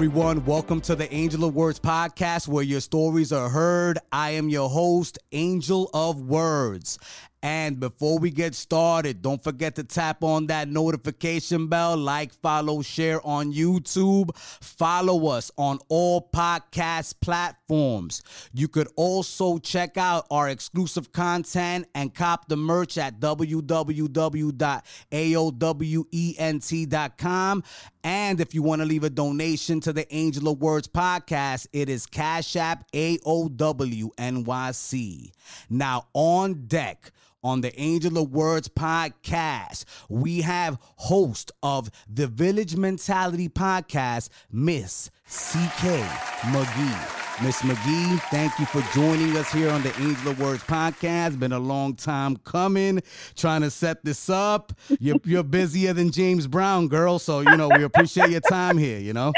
Everyone. Welcome to the Angel of Words podcast where your stories are heard. I am your host, Angel of Words. And before we get started, don't forget to tap on that notification bell, like, follow, share on YouTube. Follow us on all podcast platforms. You could also check out our exclusive content and cop the merch at www.aowent.com. And if you want to leave a donation to the Angel of Words podcast, it is Cash App AOWNYC. Now, on deck, on the Angel of Words podcast. We have host of the Village Mentality podcast, Miss CK McGee. Miss McGee, thank you for joining us here on the Angel of Words podcast. Been a long time coming, trying to set this up. You're, you're busier than James Brown, girl. So, you know, we appreciate your time here, you know?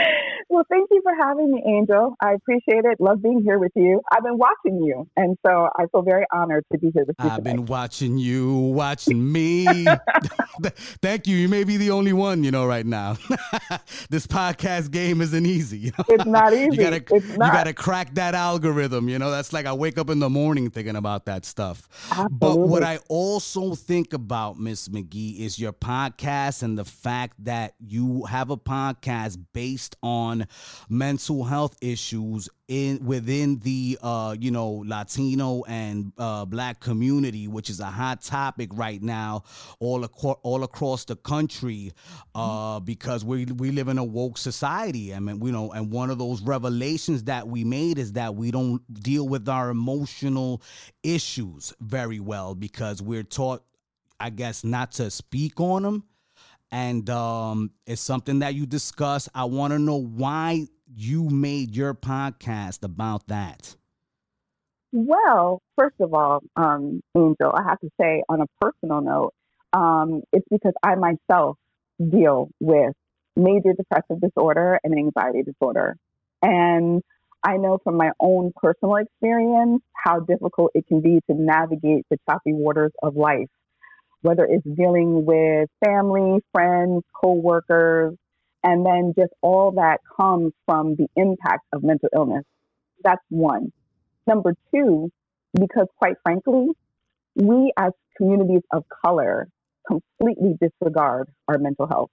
Well, thank you for having me, Angel. I appreciate it. Love being here with you. I've been watching you, and so I feel very honored to be here with you. I've today. been watching you, watching me. thank you. You may be the only one, you know, right now. this podcast game isn't easy. You know? It's not easy. you gotta. You gotta crack that algorithm. You know, that's like I wake up in the morning thinking about that stuff. Absolutely. But what I also think about, Miss McGee, is your podcast and the fact that you have a podcast based on mental health issues in within the uh you know Latino and uh black community which is a hot topic right now all across all across the country uh because we we live in a woke society. I mean you know and one of those revelations that we made is that we don't deal with our emotional issues very well because we're taught I guess not to speak on them and um, it's something that you discuss. I want to know why you made your podcast about that. Well, first of all, um, Angel, I have to say on a personal note, um, it's because I myself deal with major depressive disorder and anxiety disorder. And I know from my own personal experience how difficult it can be to navigate the choppy waters of life whether it's dealing with family, friends, coworkers, and then just all that comes from the impact of mental illness. That's one. Number two, because quite frankly, we as communities of color completely disregard our mental health.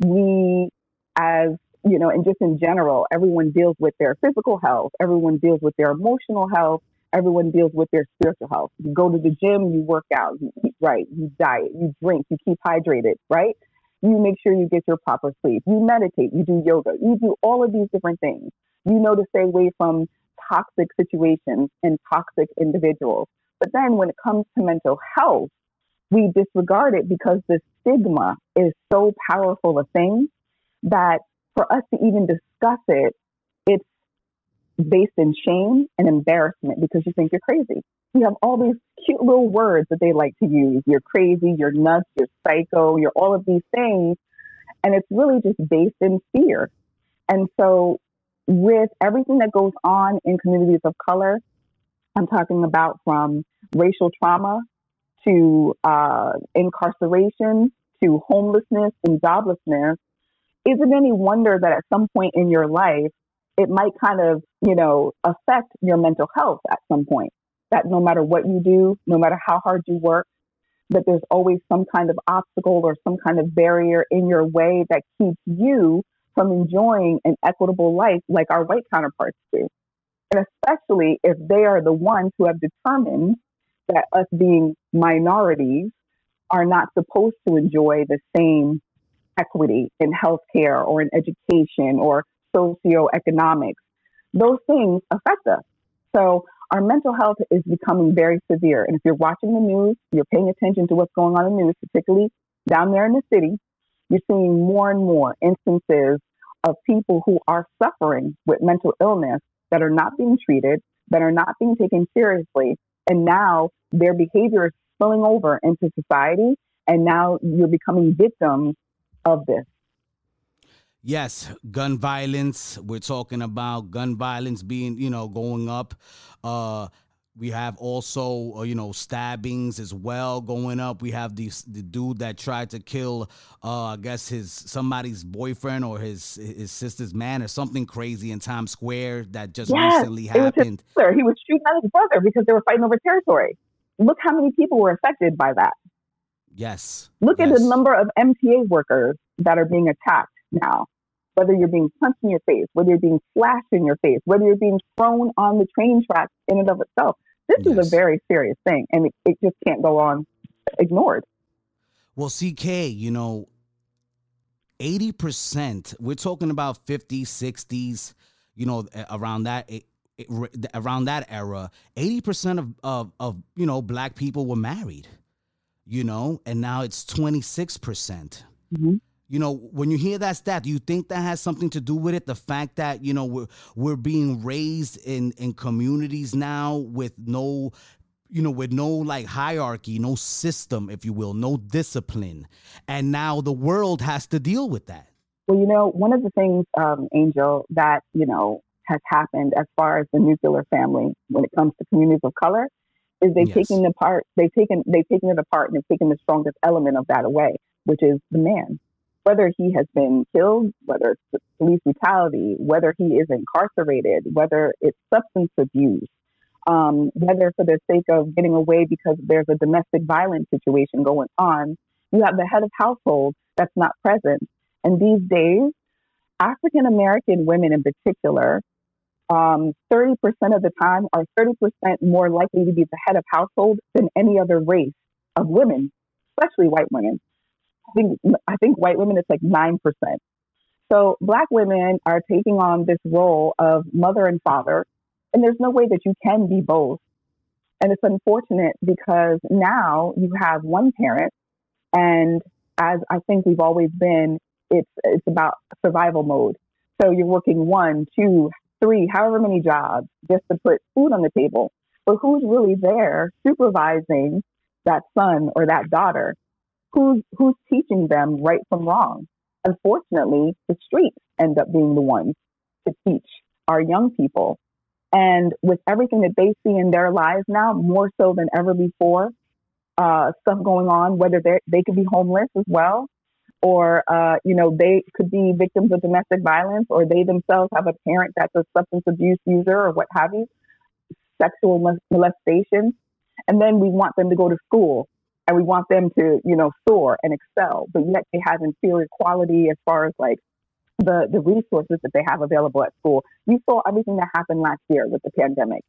We, as you know, and just in general, everyone deals with their physical health, everyone deals with their emotional health, everyone deals with their spiritual health. You go to the gym, you work out, you eat right, you diet, you drink, you keep hydrated, right? You make sure you get your proper sleep. You meditate, you do yoga, you do all of these different things. You know to stay away from toxic situations and toxic individuals. But then when it comes to mental health, we disregard it because the stigma is so powerful a thing that for us to even discuss it, based in shame and embarrassment because you think you're crazy. You have all these cute little words that they like to use. You're crazy, you're nuts, you're psycho, you're all of these things. And it's really just based in fear. And so, with everything that goes on in communities of color, I'm talking about from racial trauma to uh, incarceration to homelessness and joblessness, isn't any wonder that at some point in your life, it might kind of, you know, affect your mental health at some point. That no matter what you do, no matter how hard you work, that there's always some kind of obstacle or some kind of barrier in your way that keeps you from enjoying an equitable life like our white counterparts do. And especially if they are the ones who have determined that us being minorities are not supposed to enjoy the same equity in healthcare or in education or socioeconomics. Those things affect us. So our mental health is becoming very severe. And if you're watching the news, you're paying attention to what's going on in the news, particularly down there in the city, you're seeing more and more instances of people who are suffering with mental illness that are not being treated, that are not being taken seriously. And now their behavior is spilling over into society. And now you're becoming victims of this. Yes, gun violence. We're talking about gun violence being, you know, going up. Uh, we have also uh, you know stabbings as well going up. We have these the dude that tried to kill uh I guess his somebody's boyfriend or his his sister's man or something crazy in Times Square that just yes, recently happened. He was shooting at his brother because they were fighting over territory. Look how many people were affected by that. Yes. Look yes. at the number of MTA workers that are being attacked now whether you're being punched in your face, whether you're being slashed in your face, whether you're being thrown on the train tracks in and of itself. This yes. is a very serious thing, and it, it just can't go on ignored. Well, CK, you know, 80%, we're talking about 50s, 60s, you know, around that around that era, 80% of, of, of, you know, black people were married, you know, and now it's 26%. percent mm hmm you know when you hear that stat do you think that has something to do with it? The fact that you know we're we're being raised in in communities now with no you know with no like hierarchy no system if you will no discipline. And now the world has to deal with that. Well you know one of the things um, angel that you know has happened as far as the nuclear family when it comes to communities of color is they've yes. taken the part they've taken they've taken it apart and they've taken the strongest element of that away which is the man whether he has been killed, whether it's police brutality, whether he is incarcerated, whether it's substance abuse, um, whether for the sake of getting away because there's a domestic violence situation going on, you have the head of household that's not present. And these days, African American women in particular, um, 30% of the time are 30% more likely to be the head of household than any other race of women, especially white women. I think I think white women it's like nine percent. So black women are taking on this role of mother and father, and there's no way that you can be both. And it's unfortunate because now you have one parent, and as I think we've always been, it's it's about survival mode. So you're working one, two, three, however many jobs just to put food on the table. But who's really there supervising that son or that daughter? Who's who's teaching them right from wrong? Unfortunately, the streets end up being the ones to teach our young people. And with everything that they see in their lives now, more so than ever before, uh, stuff going on, whether they they could be homeless as well, or uh, you know they could be victims of domestic violence, or they themselves have a parent that's a substance abuse user or what have you, sexual molestation, and then we want them to go to school and we want them to, you know, soar and excel, but yet they have inferior quality as far as like the, the resources that they have available at school. You saw everything that happened last year with the pandemic.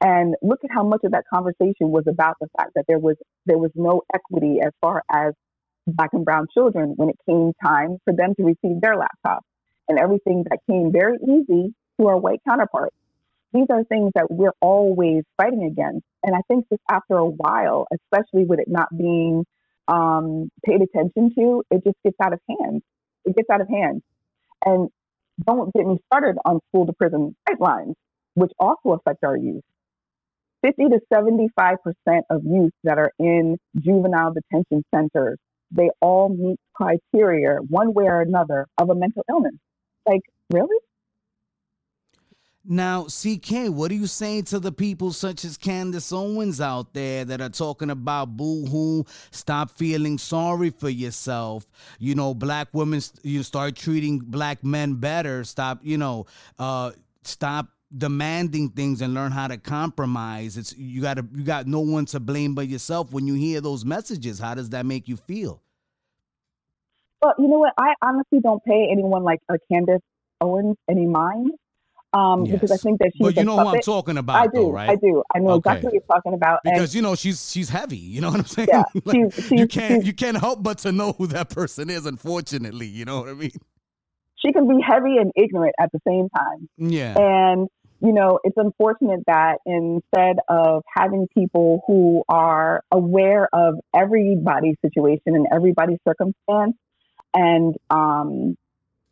And look at how much of that conversation was about the fact that there was there was no equity as far as black and brown children when it came time for them to receive their laptops and everything that came very easy to our white counterparts. These are things that we're always fighting against. And I think just after a while, especially with it not being um, paid attention to, it just gets out of hand. It gets out of hand. And don't get me started on school to prison pipelines, which also affect our youth. 50 to 75% of youth that are in juvenile detention centers, they all meet criteria, one way or another, of a mental illness. Like, really? Now, CK, what do you say to the people such as Candace Owens out there that are talking about boo hoo, stop feeling sorry for yourself? You know, black women, you start treating black men better. Stop, you know, uh, stop demanding things and learn how to compromise. It's you got to you got no one to blame but yourself when you hear those messages. How does that make you feel? Well, you know what? I honestly don't pay anyone like a Candace Owens any mind um, yes. because I think that she's. But you know puppet. who I'm talking about, I do. Though, right? I do. I know okay. exactly what you're talking about. Because and, you know she's she's heavy. You know what I'm saying? Yeah, like, she's, she's, you can't you can't help but to know who that person is. Unfortunately, you know what I mean. She can be heavy and ignorant at the same time. Yeah. And you know, it's unfortunate that instead of having people who are aware of everybody's situation and everybody's circumstance, and um,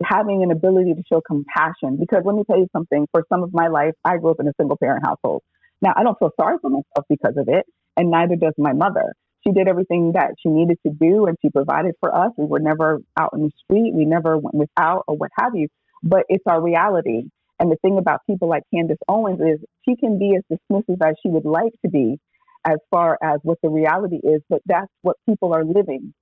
having an ability to show compassion. Because let me tell you something, for some of my life, I grew up in a single parent household. Now, I don't feel sorry for myself because of it, and neither does my mother. She did everything that she needed to do, and she provided for us. We were never out in the street, we never went without, or what have you. But it's our reality. And the thing about people like Candace Owens is she can be as dismissive as she would like to be as far as what the reality is, but that's what people are living.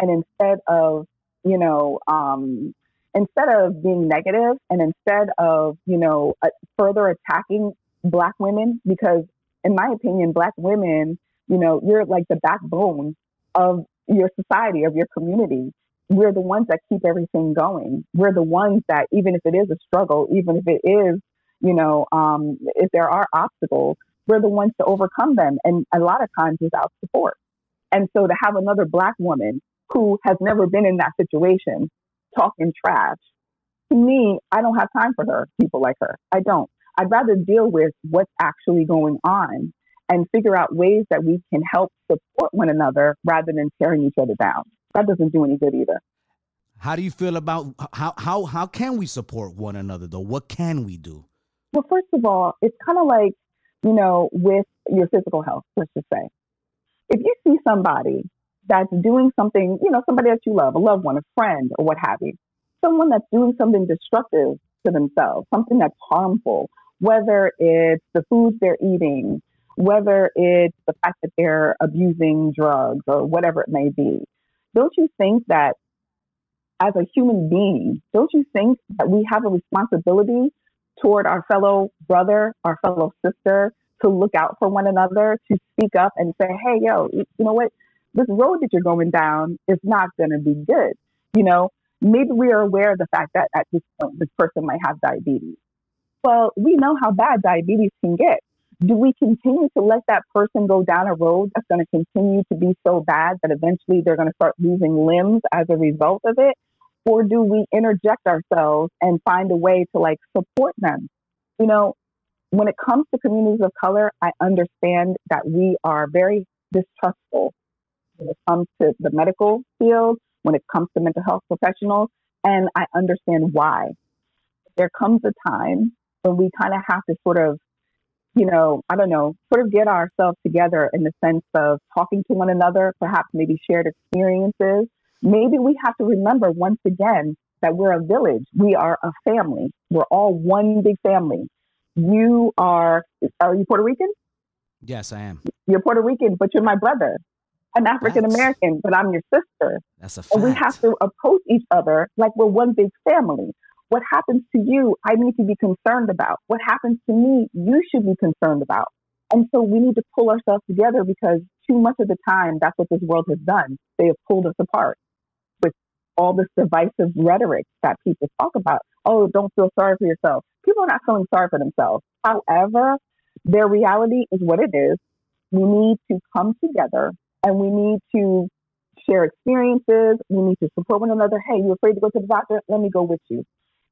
And instead of, you know, um, instead of being negative and instead of, you know, uh, further attacking black women, because in my opinion, black women, you know, you're like the backbone of your society, of your community. We're the ones that keep everything going. We're the ones that, even if it is a struggle, even if it is, you know, um, if there are obstacles, we're the ones to overcome them. And a lot of times without support. And so to have another black woman who has never been in that situation talking trash, to me, I don't have time for her, people like her. I don't. I'd rather deal with what's actually going on and figure out ways that we can help support one another rather than tearing each other down. That doesn't do any good either. How do you feel about how how how can we support one another though? What can we do? Well, first of all, it's kind of like, you know, with your physical health, let's just say. If you see somebody that's doing something, you know, somebody that you love, a loved one, a friend, or what have you, someone that's doing something destructive to themselves, something that's harmful, whether it's the foods they're eating, whether it's the fact that they're abusing drugs or whatever it may be. Don't you think that as a human being, don't you think that we have a responsibility toward our fellow brother, our fellow sister, to look out for one another, to speak up and say, hey, yo, you know what? This road that you're going down is not going to be good. You know, maybe we are aware of the fact that at this point, this person might have diabetes. Well, we know how bad diabetes can get. Do we continue to let that person go down a road that's going to continue to be so bad that eventually they're going to start losing limbs as a result of it? Or do we interject ourselves and find a way to like support them? You know, when it comes to communities of color, I understand that we are very distrustful when it comes to the medical field, when it comes to mental health professionals, and I understand why. There comes a time when we kind of have to sort of, you know, I don't know, sort of get ourselves together in the sense of talking to one another, perhaps maybe shared experiences. Maybe we have to remember once again that we're a village. We are a family. We're all one big family. You are, are you Puerto Rican? Yes, I am. You're Puerto Rican, but you're my brother. I'm African American, but I'm your sister. That's a fact. And we have to approach each other like we're one big family. What happens to you, I need to be concerned about. What happens to me, you should be concerned about. And so we need to pull ourselves together because too much of the time, that's what this world has done. They have pulled us apart with all this divisive rhetoric that people talk about. Oh, don't feel sorry for yourself. People are not feeling sorry for themselves. However, their reality is what it is. We need to come together and we need to share experiences. We need to support one another. Hey, you're afraid to go to the doctor? Let me go with you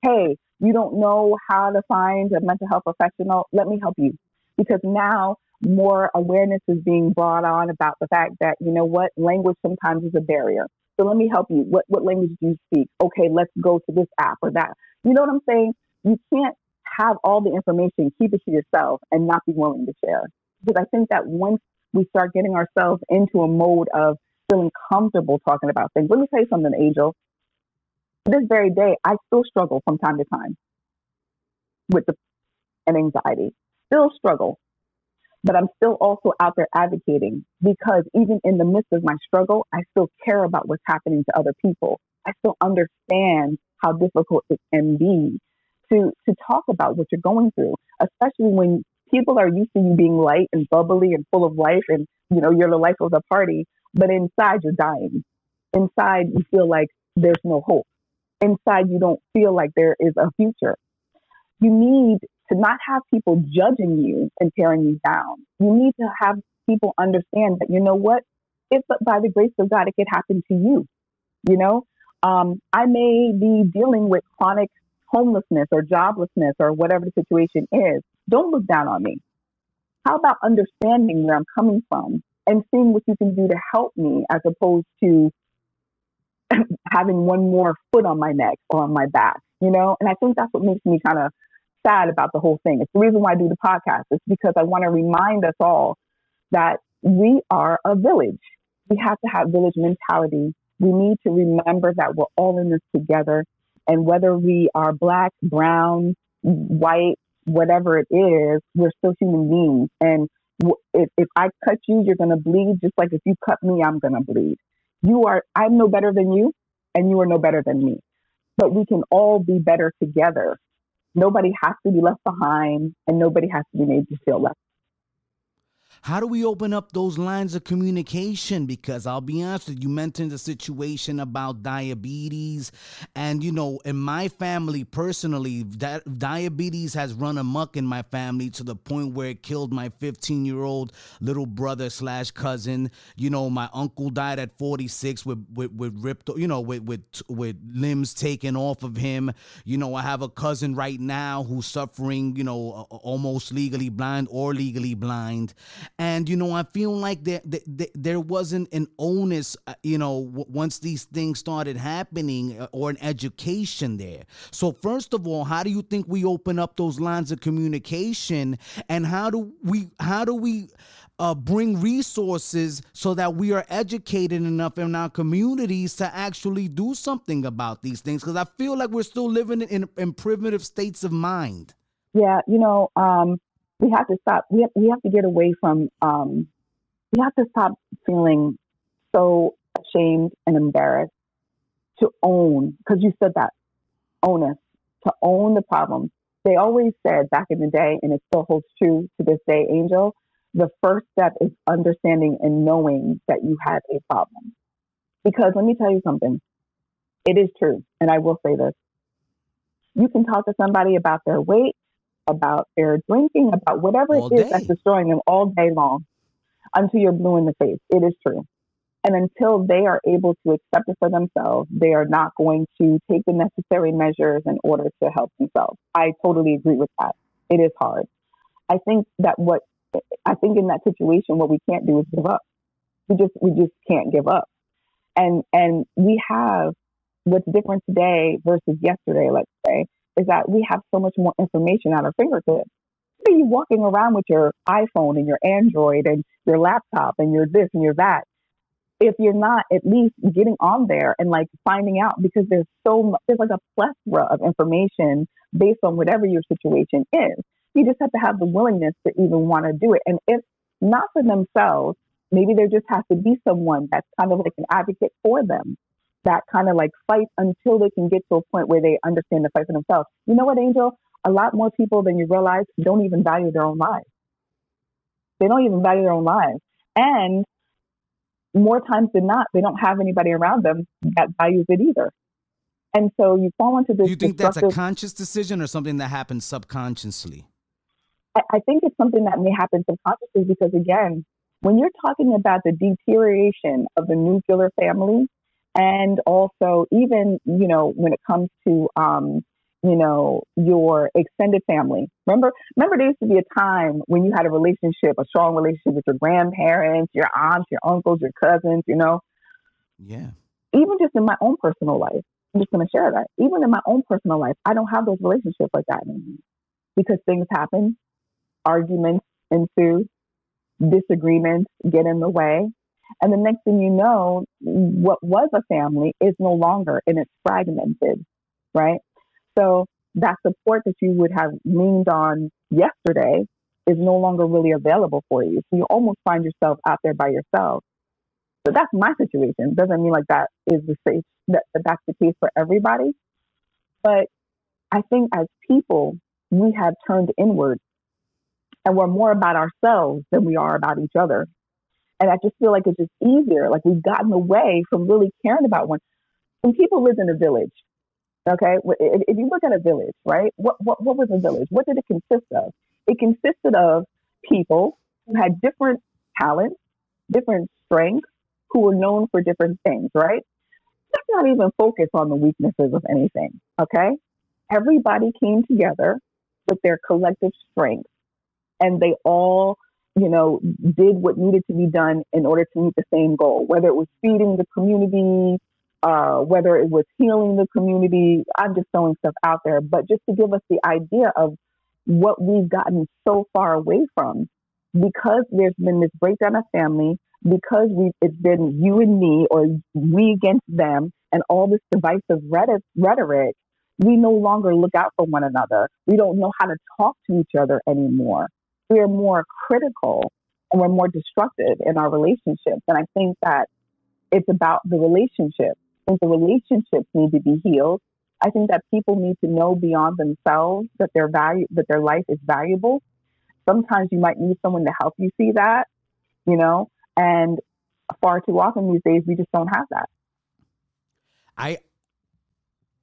hey, you don't know how to find a mental health professional, let me help you. Because now more awareness is being brought on about the fact that, you know what, language sometimes is a barrier. So let me help you. What, what language do you speak? Okay, let's go to this app or that. You know what I'm saying? You can't have all the information, keep it to yourself, and not be willing to share. Because I think that once we start getting ourselves into a mode of feeling comfortable talking about things, let me tell you something, Angel this very day, I still struggle from time to time with the and anxiety. Still struggle. But I'm still also out there advocating because even in the midst of my struggle, I still care about what's happening to other people. I still understand how difficult it can be to to talk about what you're going through, especially when people are used to you being light and bubbly and full of life and you know you're the life of the party, but inside you're dying. Inside you feel like there's no hope inside you don't feel like there is a future. You need to not have people judging you and tearing you down. You need to have people understand that, you know what? If by the grace of God, it could happen to you. You know, um, I may be dealing with chronic homelessness or joblessness or whatever the situation is. Don't look down on me. How about understanding where I'm coming from and seeing what you can do to help me as opposed to having one more foot on my neck or on my back, you know? And I think that's what makes me kind of sad about the whole thing. It's the reason why I do the podcast. It's because I want to remind us all that we are a village. We have to have village mentality. We need to remember that we're all in this together. And whether we are black, brown, white, whatever it is, we're still human beings. And if, if I cut you, you're going to bleed just like if you cut me, I'm going to bleed. You are, I'm no better than you, and you are no better than me. But we can all be better together. Nobody has to be left behind, and nobody has to be made to feel left how do we open up those lines of communication? Because I'll be honest with you, you mentioned a situation about diabetes. And, you know, in my family personally, that diabetes has run amok in my family to the point where it killed my 15 year old little brother slash cousin. You know, my uncle died at 46 with, with, with ripped, you know, with, with, with limbs taken off of him. You know, I have a cousin right now who's suffering, you know, almost legally blind or legally blind and you know i feel like there there, there wasn't an onus uh, you know once these things started happening uh, or an education there. So first of all how do you think we open up those lines of communication? And how do we how do we uh, bring resources so that we are educated enough in our communities to actually do something about these things? Because i feel like we're still living in, in primitive states of mind. Yeah you know um we have to stop. We have, we have to get away from. Um, we have to stop feeling so ashamed and embarrassed to own. Because you said that own onus to own the problem. They always said back in the day, and it still holds true to this day, Angel. The first step is understanding and knowing that you have a problem. Because let me tell you something. It is true, and I will say this. You can talk to somebody about their weight, about their drinking, about whatever all it is day. that's destroying them all day long until you're blue in the face. It is true. And until they are able to accept it for themselves, they are not going to take the necessary measures in order to help themselves. I totally agree with that. It is hard. I think that what I think in that situation, what we can't do is give up. We just we just can't give up. And and we have what's different today versus yesterday, say, is that we have so much more information at our fingertips. So you walking around with your iPhone and your Android and your laptop and your this and your that. If you're not at least getting on there and like finding out because there's so much, there's like a plethora of information based on whatever your situation is. You just have to have the willingness to even want to do it. And if not for themselves, maybe there just has to be someone that's kind of like an advocate for them that kind of like fight until they can get to a point where they understand the fight for themselves. You know what, Angel? A lot more people than you realize don't even value their own lives. They don't even value their own lives. And more times than not, they don't have anybody around them that values it either. And so you fall into this. Do you think that's a conscious decision or something that happens subconsciously? I, I think it's something that may happen subconsciously because, again, when you're talking about the deterioration of the nuclear family, and also even you know when it comes to um, you know your extended family. Remember, remember there used to be a time when you had a relationship, a strong relationship with your grandparents, your aunts, your uncles, your cousins. You know, yeah. Even just in my own personal life, I'm just going to share that. Even in my own personal life, I don't have those relationships like that anymore because things happen, arguments ensue, disagreements get in the way, and the next thing you know, what was a family is no longer and it's fragmented, right? So that support that you would have leaned on yesterday is no longer really available for you. So you almost find yourself out there by yourself. So that's my situation. Doesn't mean like that is the safe that, that that's the case for everybody. But I think as people, we have turned inward and we're more about ourselves than we are about each other. And I just feel like it's just easier. Like we've gotten away from really caring about one. When people lived in a village, okay, if, if you look at a village, right, what, what, what was a village? What did it consist of? It consisted of people who had different talents, different strengths, who were known for different things, right? Let's not even focus on the weaknesses of anything, okay? Everybody came together with their collective strengths and they all you know, did what needed to be done in order to meet the same goal, whether it was feeding the community, uh, whether it was healing the community. I'm just throwing stuff out there, but just to give us the idea of what we've gotten so far away from because there's been this breakdown of family, because we it's been you and me or we against them and all this divisive rhetoric, We no longer look out for one another. We don't know how to talk to each other anymore. We are more critical and we're more destructive in our relationships. And I think that it's about the relationship. I think the relationships need to be healed. I think that people need to know beyond themselves that their value, that their life is valuable. Sometimes you might need someone to help you see that, you know, and far too often these days we just don't have that. I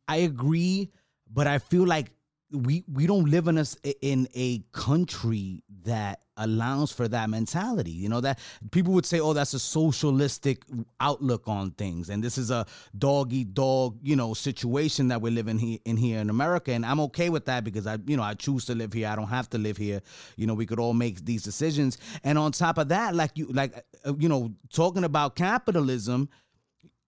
I agree, but I feel like we we don't live in a in a country that allows for that mentality. You know that people would say oh that's a socialistic outlook on things and this is a dog eat dog you know situation that we're living here in here in america and i'm okay with that because i you know i choose to live here. I don't have to live here. You know we could all make these decisions. And on top of that like you like uh, you know talking about capitalism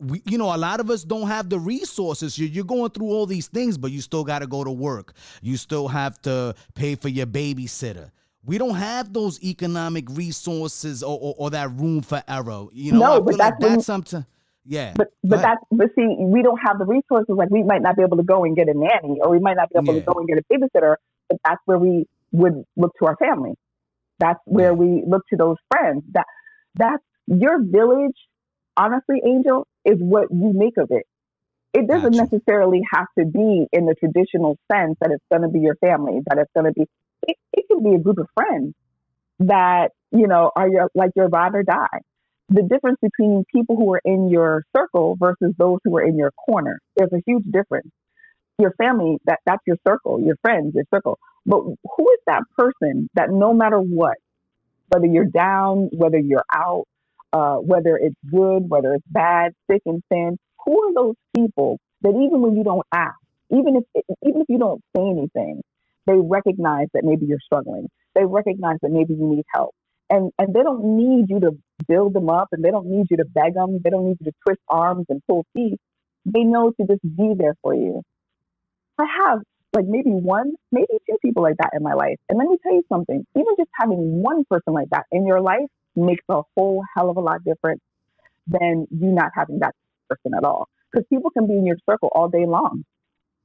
we, you know, a lot of us don't have the resources. You're, you're going through all these things, but you still got to go to work. You still have to pay for your babysitter. We don't have those economic resources or, or, or that room for error. You know, no, but that's like that's something. Yeah, But but that's but see, we don't have the resources. Like we might not be able to go and get a nanny, or we might not be able Yeah. to go and get a babysitter. But that's where we would look to our family. That's where Yeah. we look to those friends. That that's your village. Honestly, Angel is what you make of it. It doesn't Gotcha. necessarily have to be in the traditional sense that it's going to be your family. That it's going to be. It, it can be a group of friends that you know are your like your ride or die the difference between people who are in your circle versus those who are in your corner. There's a huge difference. Your family, that, that's your circle, your friends, your circle. But who is that person that no matter what, whether you're down, whether you're out, uh, whether it's good, whether it's bad, thick and thin, who are those people that even when you don't ask, even if even if you don't say anything, they recognize that maybe you're struggling. They recognize that maybe you need help. And and they don't need you to build them up and they don't need you to beg them. They don't need you to twist arms and pull teeth. They know to just be there for you. I have like maybe one maybe two people like that in my life. And let me tell you something. Even just having one person like that in your life makes a whole hell of a lot different than you not having that person at all because people can be in your circle all day long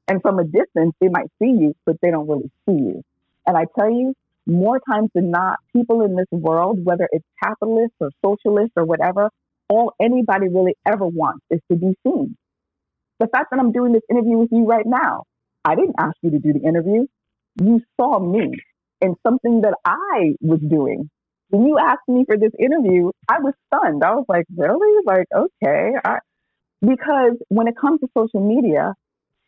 and from a distance they might see you but they don't really see you and i tell you more times than not, people in this world, whether it's capitalist or socialist or whatever, all anybody really ever wants is to be seen. The fact that I'm doing this interview with you right now, I didn't ask you to do the interview. You saw me in something that I was doing. When you asked me for this interview, I was stunned. I was like, really? Like, okay. I, because when it comes to social media,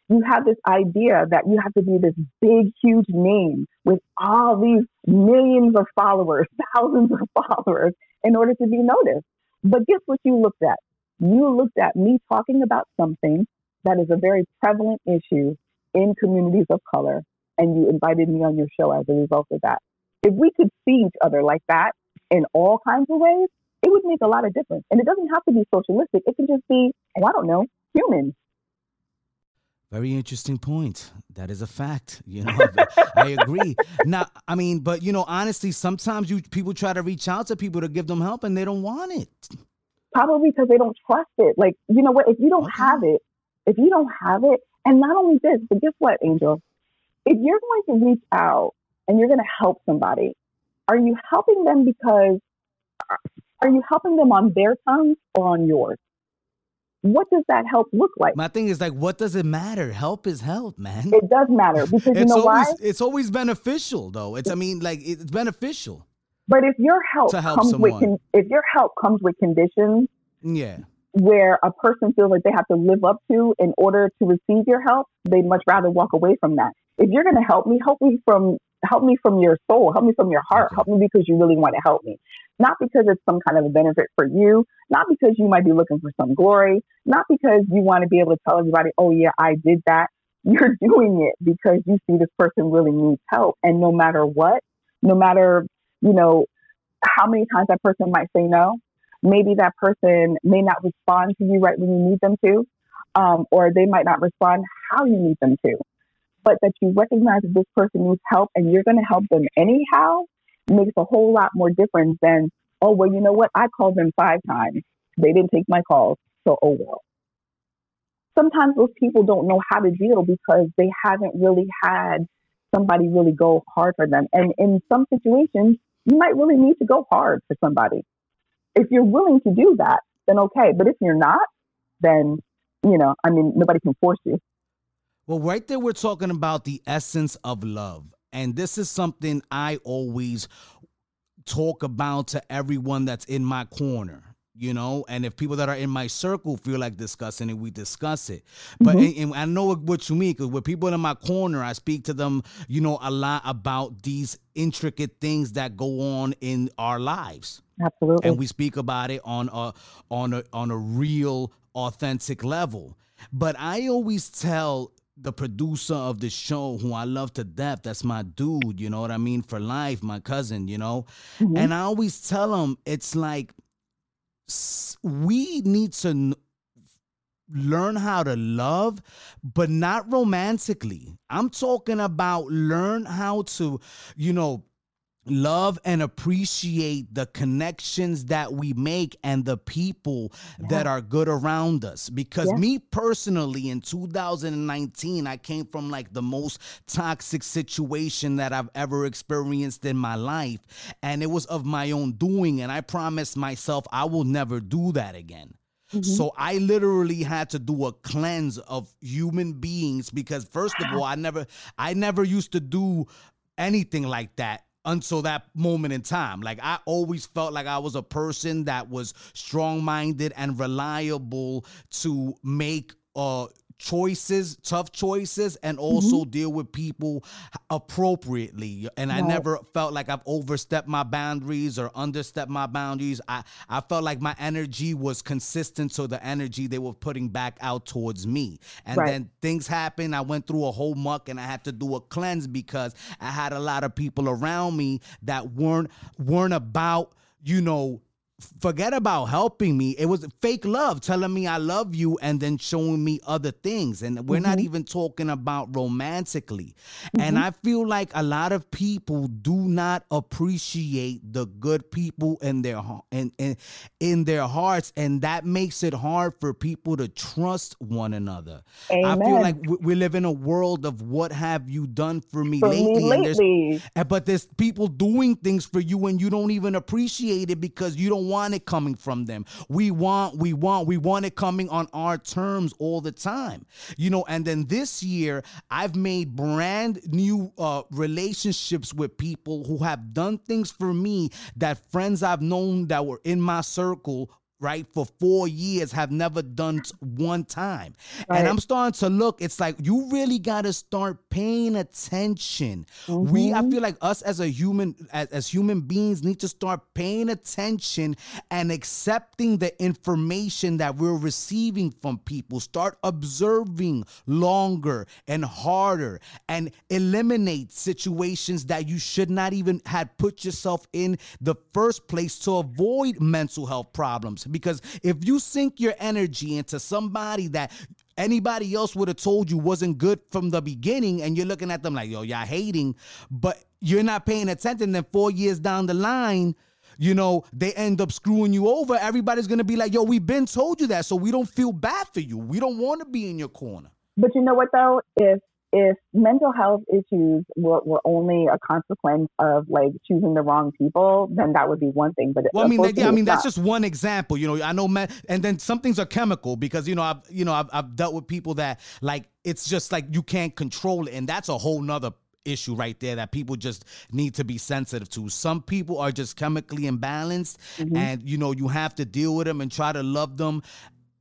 you have this idea that you have to be this big, huge name with all these millions of followers, thousands of followers in order to be noticed. But guess what you looked at? You looked at me talking about something that is a very prevalent issue in communities of color, and you invited me on your show as a result of that. If we could see each other like that in all kinds of ways, it would make a lot of difference. And it doesn't have to be socialistic. It can just be, oh, I don't know, human. Very interesting point. That is a fact. You know, I agree. Now, I mean, but you know, honestly, sometimes you people try to reach out to people to give them help and they don't want it. Probably because they don't trust it. Like, you know what? If you don't Okay. have it, if you don't have it, and not only this, but guess what, Angel? If you're going to reach out and you're going to help somebody, are you helping them because are you helping them on their terms or on yours? What does that help look like? My thing is like, what does it matter? Help is help, man. It does matter because you it's know always why? it's always beneficial though. It's I mean, like it's beneficial. But if your help, To help comes with someone. con- if your help comes with conditions Yeah. where a person feels like they have to live up to in order to receive your help, they'd much rather walk away from that. If you're going to help me, help me from help me from your soul, help me from your heart, help me because you really want to help me, not because it's some kind of a benefit for you, not because you might be looking for some glory, not because you want to be able to tell everybody, "Oh yeah, I did that." You're doing it because you see this person really needs help, and no matter what, no matter you know how many times that person might say no, maybe that person may not respond to you right when you need them to, um, or they might not respond how you need them to. But that you recognize that this person needs help and you're going to help them anyhow makes a whole lot more difference than, oh, well, you know what? I called them five times. They didn't take my calls. So, oh, well. sometimes those people don't know how to deal because they haven't really had somebody really go hard for them. And in some situations, you might really need to go hard for somebody. If you're willing to do that, then okay. But if you're not, then, you know, I mean, nobody can force you. Well, right there, we're talking about the essence of love. And this is something I always talk about to everyone that's in my corner you know? And if people that are in my circle feel like discussing it we discuss it. But mm-hmm. and, and, i know what you mean because with people in my corner i speak to them you know a lot about these intricate things that go on in our lives. Absolutely. And we speak about it on a on a on a real authentic level. But i always tell the producer of the show who I love to death. That's my dude, you know what I mean? For life, my cousin, you know? Mm-hmm. And I always tell him it's like we need to learn how to love, but not romantically. I'm talking about learn how to, you know, love and appreciate the connections that we make and the people yeah. that are good around us because yeah. me personally in 2019 I came from like the most toxic situation that I've ever experienced in my life and it was of my own doing and I promised myself I will never do that again Mm-hmm. So I literally had to do a cleanse of human beings because first of all, I never I never used to do anything like that until that moment in time. Like I always felt like I was a person that was strong minded and reliable to make uh choices, tough choices, and also mm-hmm. deal with people appropriately. And right. I never felt like I've overstepped my boundaries or understepped my boundaries. I, I felt like my energy was consistent to the energy they were putting back out towards me. And right. then things happened. I went through a whole muck and I had to do a cleanse because I had a lot of people around me that weren't weren't about, you know, forget about helping me. It was fake love, telling me I love you and then showing me other things. And we're mm-hmm. not even talking about romantically. Mm-hmm. And I feel like a lot of people do not appreciate the good people in their in, in, in their hearts. And that makes it hard for people to trust one another. Amen. I feel like we, live in a world of what have you done for me for lately? Me lately. And but there's people doing things for you and you don't even appreciate it because you don't want it coming from them. We want, we want, we want it coming on our terms all the time. You know, and then this year, I've made brand new uh, relationships with people who have done things for me that friends I've known that were in my circle right for four years have never done one time right. and i'm starting to look it's like you really got to start paying attention mm-hmm. we i mm-hmm. feel like us as a human as, as human beings need to start paying attention and accepting the information that we're receiving from people start observing longer and harder and eliminate situations that you should not even had put yourself in the first place to avoid mental health problems because if you sink your energy into somebody that anybody else would have told you wasn't good from the beginning and you're looking at them like yo y'all hating but you're not paying attention then four years down the line you know they end up screwing you over. Everybody's gonna be like yo we've been told you that so we don't feel bad for you. We don't want to be in your corner. But you know what though? If if mental health issues were, were only a consequence of like choosing the wrong people, then that would be one thing. But well, I mean, yeah, I mean that's just one example. You know, I know, man, and then some things are chemical because you know, I've you know, I've, I've dealt with people that like it's just like you can't control it, and that's a whole nother issue right there that people just need to be sensitive to. Some people are just chemically imbalanced mm-hmm. and you know you have to deal with them and try to love them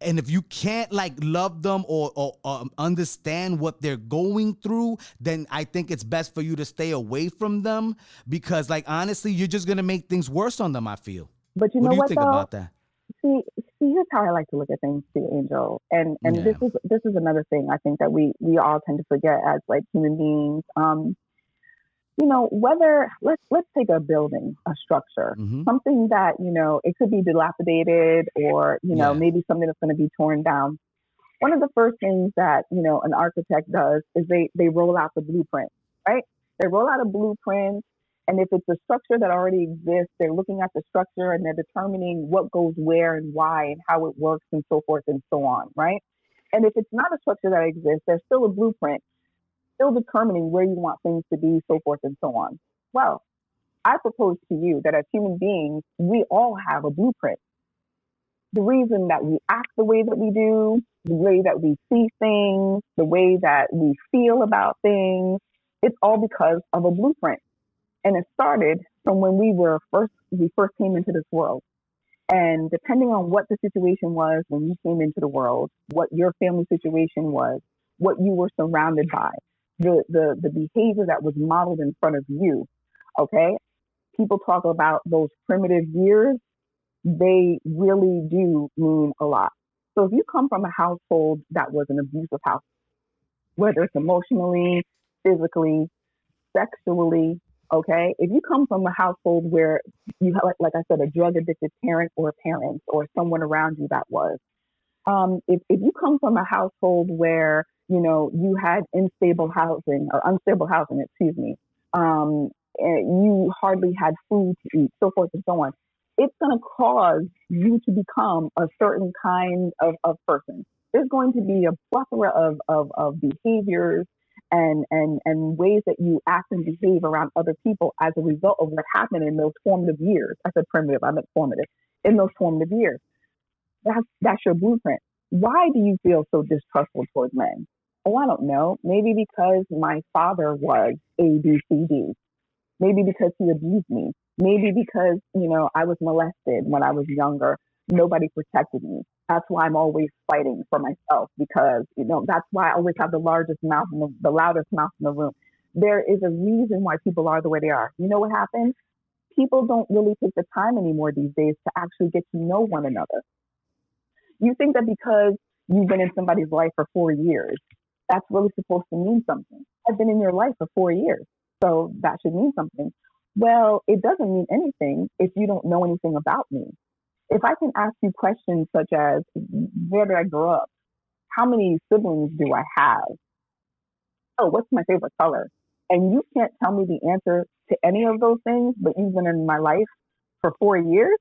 and if you can't like love them or, or, understand what they're going through then i think it's best for you to stay away from them because like honestly you're just gonna make things worse on them i feel but you what know do you what think though? about that see see here's how i like to look at things too angel and and yeah. this is this is another thing i think that we we all tend to forget as like human beings um you know, whether let's let's take a building, a structure, mm-hmm. something that you know it could be dilapidated or you know yeah. maybe something that's going to be torn down. One of the first things that you know an architect does is they they roll out the blueprint, right? They roll out a blueprint, and if it's a structure that already exists, they're looking at the structure and they're determining what goes where and why and how it works and so forth and so on, right? And if it's not a structure that exists, there's still a blueprint, still determining where you want things to be, so forth and so on. Well, I propose to you that as human beings, we all have a blueprint. The reason that we act the way that we do, the way that we see things, the way that we feel about things, it's all because of a blueprint. And it started from when we were first, we first came into this world. And depending on what the situation was when you came into the world, what your family situation was, what you were surrounded by, the, the, the behavior that was modeled in front of you. Okay. People talk about those primitive years. They really do mean a lot. So if you come from a household that was an abusive house, whether it's emotionally, physically, sexually, okay? If you come from a household where you have, like, like I said, a drug addicted parent or parents or someone around you that was, um, if, if you come from a household where, you know, you had unstable housing or unstable housing, excuse me, um, you hardly had food to eat, so forth and so on, it's going to cause you to become a certain kind of, of person. There's going to be a plethora of, of, of behaviors and, and, and ways that you act and behave around other people as a result of what happened in those formative years. I said primitive, I meant formative. In those formative years. That's, that's your blueprint. Why do you feel so distrustful towards men? Oh, I don't know. Maybe because my father was A, B, C, D. Maybe because he abused me. Maybe because, you know, I was molested when I was younger. Nobody protected me. That's why I'm always fighting for myself because, you know, that's why I always have the largest mouth the, the loudest mouth in the room. There is a reason why people are the way they are. You know what happens? People don't really take the time anymore these days to actually get to know one another. You think that because you've been in somebody's life for four years, that's really supposed to mean something. I've been in your life for four years, so that should mean something. Well, it doesn't mean anything if you don't know anything about me. If I can ask you questions such as, where did I grow up? How many siblings do I have? Oh, what's my favorite color? And you can't tell me the answer to any of those things, but you've been in my life for four years,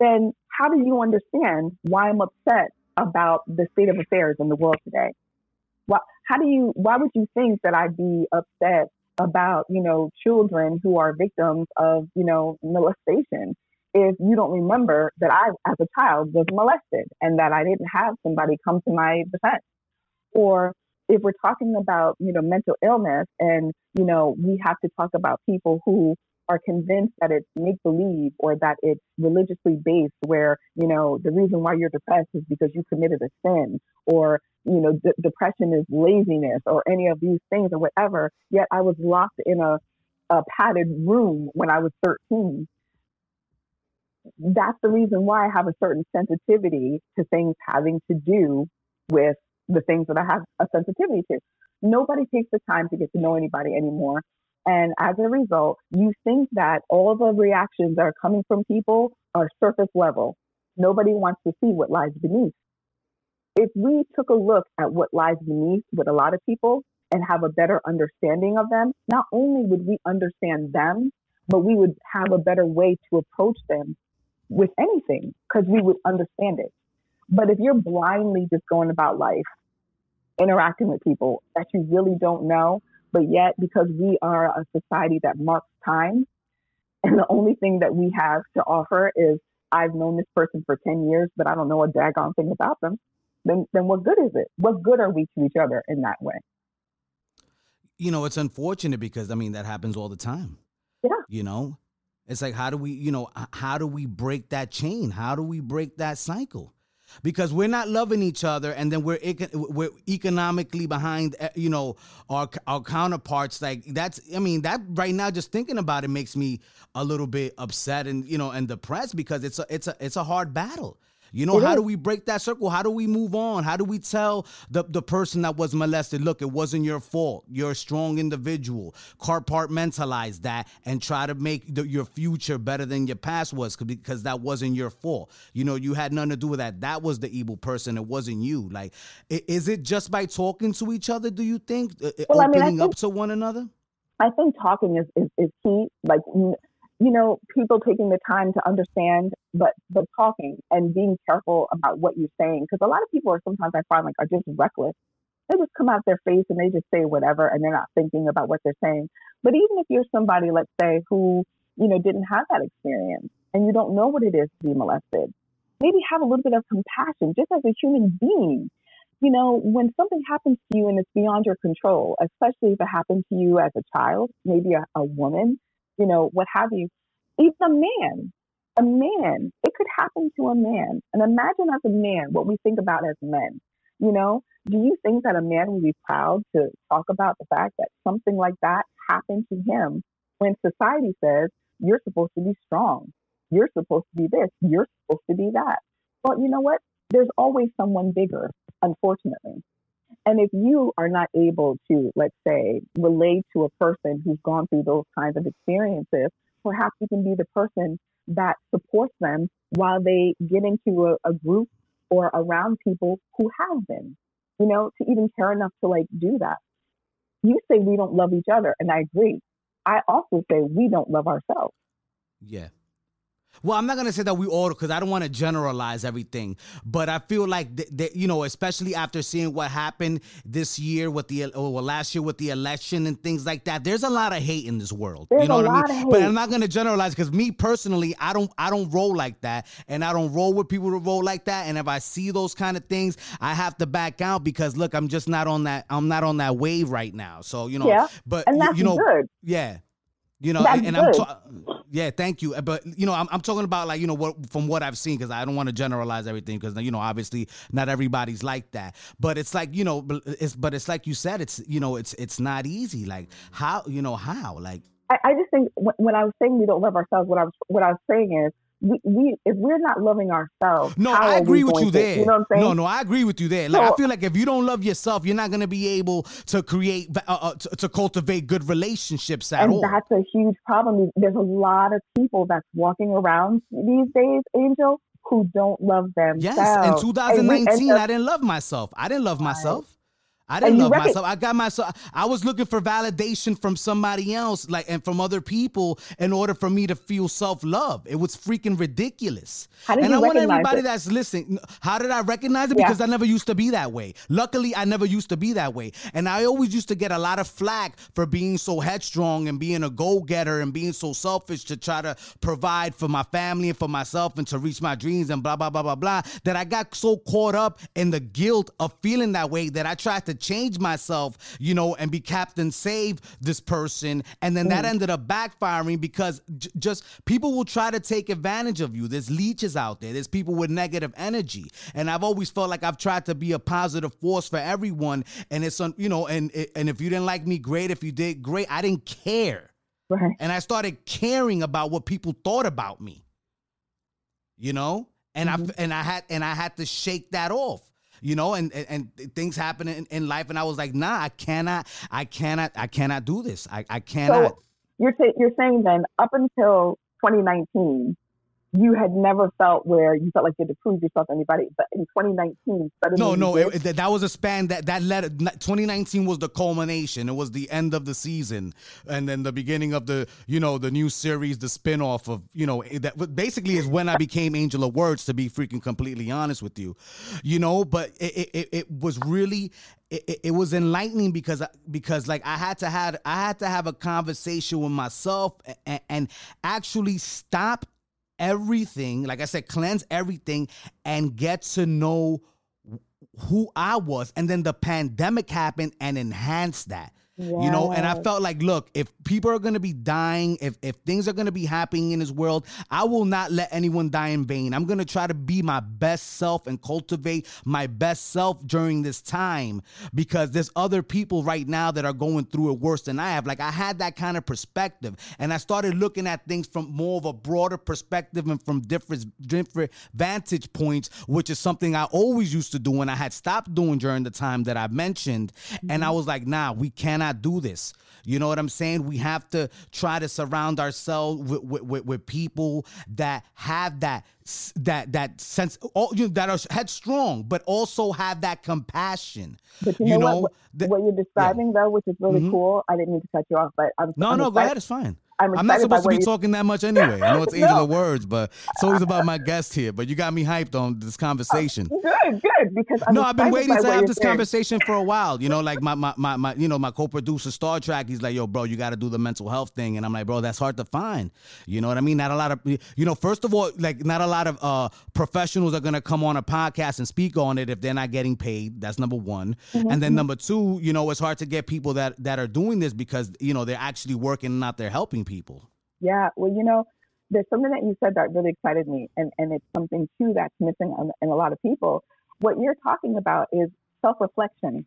then how do you understand why I'm upset about the state of affairs in the world today? Why, how do you, why would you think that I'd be upset about, you know, children who are victims of, you know, molestation? if you don't remember that I, as a child, was molested and that I didn't have somebody come to my defense. Or if we're talking about, you know, mental illness and, you know, we have to talk about people who are convinced that it's make believe or that it's religiously based where, you know, the reason why you're depressed is because you committed a sin or, you know, d- depression is laziness or any of these things or whatever. Yet I was locked in a, a padded room when I was 13 that's the reason why I have a certain sensitivity to things having to do with the things that I have a sensitivity to. Nobody takes the time to get to know anybody anymore. And as a result, you think that all the reactions that are coming from people are surface level. Nobody wants to see what lies beneath. If we took a look at what lies beneath with a lot of people and have a better understanding of them, not only would we understand them, but we would have a better way to approach them with anything because we would understand it. But if you're blindly just going about life, interacting with people that you really don't know, but yet because we are a society that marks time, and the only thing that we have to offer is I've known this person for 10 years, but I don't know a daggone thing about them, then, then what good is it? What good are we to each other in that way? You know, it's unfortunate because, I mean, that happens all the time. Yeah. You know, it's like how do we, you know, how do we break that chain? How do we break that cycle? Because we're not loving each other, and then we're we're economically behind, eh, you know, our our counterparts. Like that's, I mean, that right now, just thinking about it makes me a little bit upset and you know and depressed because it's a it's a it's a hard battle. You know, how do we break that circle? How do we move on? How do we tell the, the person that was molested, look, it wasn't your fault. You're a strong individual. Compartmentalize that and try to make the, your future better than your past was because that wasn't your fault. You know, you had nothing to do with that. That was the evil person. It wasn't you. Like, is it just by talking to each other, do you think? Uh, uh, well, Opening I mean, I think, up to one another? I think talking is, is, is key. Like, you know, people taking the time to understand but but talking and being careful about what you're saying because a lot of people are sometimes I find like are just reckless. They just come out their face and they just say whatever and they're not thinking about what they're saying. But even if you're somebody, let's say, who you know didn't have that experience and you don't know what it is to be molested, maybe have a little bit of compassion just as a human being. You know, when something happens to you and it's beyond your control, especially if it happened to you as a child, maybe a, a woman, you know, what have you, even a man, a man, it could happen to a man. And imagine as a man what we think about as men. You know, do you think that a man would be proud to talk about the fact that something like that happened to him when society says you're supposed to be strong? You're supposed to be this, you're supposed to be that. Well, you know what? There's always someone bigger, unfortunately. And if you are not able to, let's say, relate to a person who's gone through those kinds of experiences, perhaps you can be the person that supports them while they get into a, a group or around people who have been, you know, to even care enough to like do that. You say we don't love each other, and I agree. I also say we don't love ourselves. Yeah. Well, I'm not gonna say that we all, because I don't want to generalize everything, but I feel like th- th- you know, especially after seeing what happened this year with the or oh, well, last year with the election and things like that. There's a lot of hate in this world. There's you know what I mean? But. I'm not gonna generalize because me personally, I don't I don't roll like that, and I don't roll with people who roll like that. And if I see those kind of things, I have to back out because look, I'm just not on that. I'm not on that wave right now. So you know, Yeah, but And that's you know, good. yeah. You know, That's and, and I'm good. ta- yeah, thank you. But you know, I'm, I'm talking about like you know what from what I've seen because I don't want to generalize everything because you know obviously not everybody's like that. But it's like you know, but it's but it's like you said, it's you know, it's it's not easy. Like how you know how like I, I just think when, when I was saying we don't love ourselves, what I was what I was saying is we, we if we're not loving ourselves, no, I agree with you to- there. You know what I'm saying? No, no, I agree with you there. Like I feel like if you don't love yourself, you're not gonna be able to create uh, uh, to, to cultivate good relationships at and all. that's a huge problem. There's a lot of people that's walking around these days, Angel, who don't love themselves. Yes, in And we- 2019, and, uh, I didn't love myself. I didn't love myself. I didn't love reckon- myself. I got myself. I was looking for validation from somebody else, like and from other people, in order for me to feel self love. It was freaking ridiculous. How did and I want everybody it? that's listening. How did I recognize it? Yeah. Because I never used to be that way. Luckily, I never used to be that way, and I always used to get a lot of flack for being so headstrong and being a go getter and being so selfish to try to provide for my family and for myself and to reach my dreams and blah blah blah blah blah. That I got so caught up in the guilt of feeling that way that I tried to change myself, you know, and be Captain Save this person, and then that ended up backfiring because j- just people will try to take advantage of you. There's leeches out there. There's people with negative energy, and I've always felt like I've tried to be a positive force for everyone. And it's on, you know, and and if you didn't like me, great. If you did, great. I didn't care, right. and I started caring about what people thought about me. You know, and I mm-hmm. and I had and I had to shake that off. You know, and and, and things happen in, in life, and I was like, nah, I cannot, I cannot, I cannot do this. I, I cannot. So you're ta- you're saying then up until 2019, you had never felt where you felt like you had to prove yourself to anybody, but in 2019, No, no, it, that- was a span that that led. 2019 was the culmination. It was the end of the season, and then the beginning of the you know the new series, the spinoff of you know that basically is when I became Angel of Words. To be freaking completely honest with you, you know, but it it, it, was really. It, it- it was enlightening because I- because like I had to have I had to have a conversation with myself and, and actually stop everything like I said cleanse everything and get to know who I was. And then the pandemic happened and enhanced that. You know, and I felt like, look, if people are gonna be dying, if if things are gonna be happening in this world, I will not let anyone die in vain. I'm gonna try to be my best self and cultivate my best self during this time because there's other people right now that are going through it worse than I have. Like I had that kind of perspective, and I started looking at things from more of a broader perspective and from different different vantage points, which is something I always used to do and I had stopped doing during the time that I mentioned. And I mm-hmm. was like, nah, we cannot do this. You know what I'm saying? We have to try to surround ourselves with, with, with, with people that have that that that sense, all, you know, that are headstrong, but also have that compassion. But you know, what? What, the- what you're describing though, which is really Mhm. cool. I didn't mean to cut you off, but I'm no, I'm no, go ahead. It's fine. I'm, I'm not supposed to be talking that much anyway. I know it's Angel no. of Words, but it's always about my guest here. But you got me hyped on this conversation. Uh, good, good. Because I'm no, I've been waiting to have this saying. conversation for a while. You know, like my, my my my you know my co-producer Star Trek. He's like, yo, bro, you got to do the mental health thing, and I'm like, bro, that's hard to find. You know what I mean? Not a lot of you know. First of all, like not a lot of uh, professionals are gonna come on a podcast and speak on it if they're not getting paid. That's number one. Mm-hmm. And then mm-hmm. number two, you know, it's hard to get people that that are doing this because you know they're actually working and not they're helping people. Yeah, well, you know, there's something that you said that really excited me, and, and it's something too that's missing in a lot of people. What you're talking about is self reflection.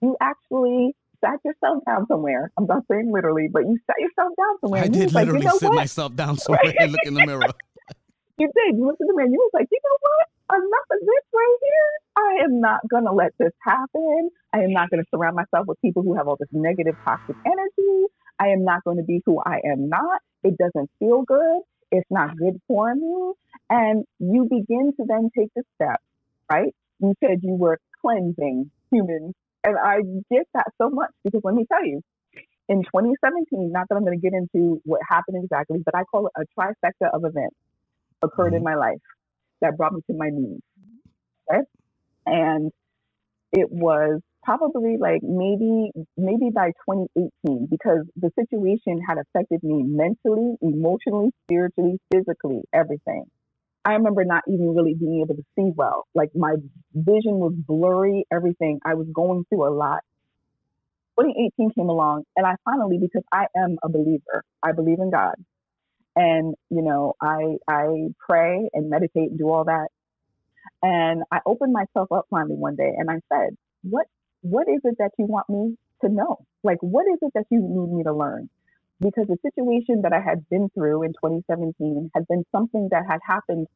You actually sat yourself down somewhere. I'm not saying literally, but you sat yourself down somewhere. I did literally like, you know sit what? myself down somewhere and look in the mirror. you did. You looked in the mirror you was like, you know what? Enough of this right here. I am not going to let this happen. I am not going to surround myself with people who have all this negative, toxic energy. I am not going to be who I am not. It doesn't feel good. It's not good for me. And you begin to then take the steps, right? You said you were cleansing humans. And I get that so much because let me tell you, in 2017, not that I'm going to get into what happened exactly, but I call it a trifecta of events occurred mm-hmm. in my life that brought me to my knees. Okay? And it was probably like maybe maybe by 2018 because the situation had affected me mentally, emotionally, spiritually, physically, everything. I remember not even really being able to see well. Like my vision was blurry, everything. I was going through a lot. 2018 came along and I finally because I am a believer. I believe in God. And you know, I I pray and meditate and do all that. And I opened myself up finally one day and I said, "What what is it that you want me to know? Like, what is it that you need me to learn? Because the situation that I had been through in 2017 had been something that had happened,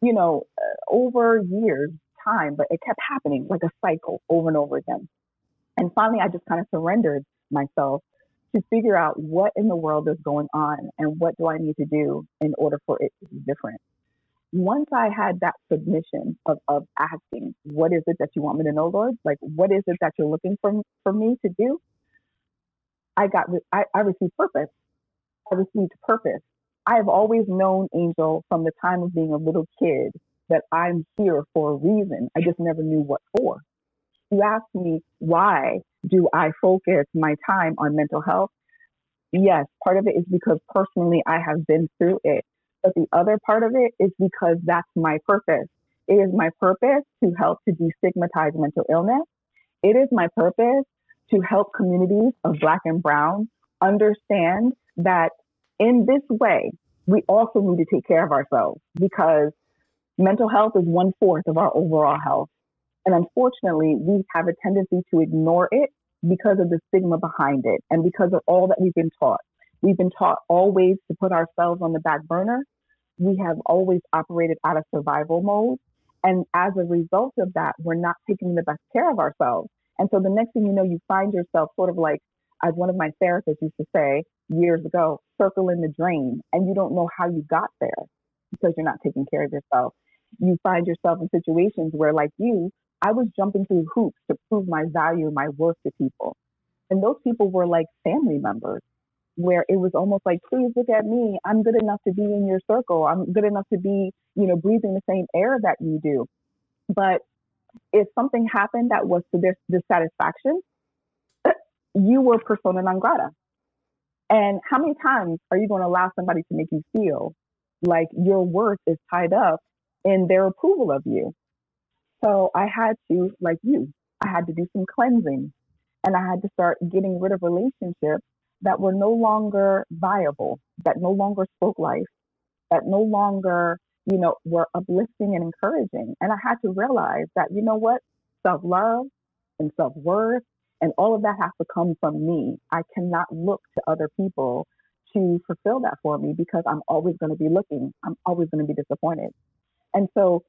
you know, uh, over years time, but it kept happening like a cycle over and over again. And finally, I just kind of surrendered myself to figure out what in the world is going on and what do I need to do in order for it to be different once I had that submission of, of asking, what is it that you want me to know, Lord? Like, what is it that you're looking for, for me to do? I got, I, I received purpose. I received purpose. I have always known Angel from the time of being a little kid that I'm here for a reason. I just never knew what for. You ask me, why do I focus my time on mental health? Yes, part of it is because personally I have been through it. But the other part of it is because that's my purpose. It is my purpose to help to destigmatize mental illness. It is my purpose to help communities of Black and Brown understand that in this way, we also need to take care of ourselves because mental health is one fourth of our overall health. And unfortunately, we have a tendency to ignore it because of the stigma behind it and because of all that we've been taught. We've been taught always to put ourselves on the back burner we have always operated out of survival mode. And as a result of that, we're not taking the best care of ourselves. And so the next thing you know, you find yourself sort of like, as one of my therapists used to say years ago, circling the drain. And you don't know how you got there because you're not taking care of yourself. You find yourself in situations where, like you, I was jumping through hoops to prove my value, my worth to people. And those people were like family members where it was almost like, please look at me. I'm good enough to be in your circle. I'm good enough to be, you know, breathing the same air that you do. But if something happened that was to their dissatisfaction, you were persona non grata. And how many times are you going to allow somebody to make you feel like your worth is tied up in their approval of you? So I had to, like you, I had to do some cleansing and I had to start getting rid of relationships that were no longer viable, that no longer spoke life, that no longer, you know, were uplifting and encouraging. And I had to realize that, you know what, self love and self worth and all of that has to come from me. I cannot look to other people to fulfill that for me because I'm always going to be looking. I'm always going to be disappointed. And so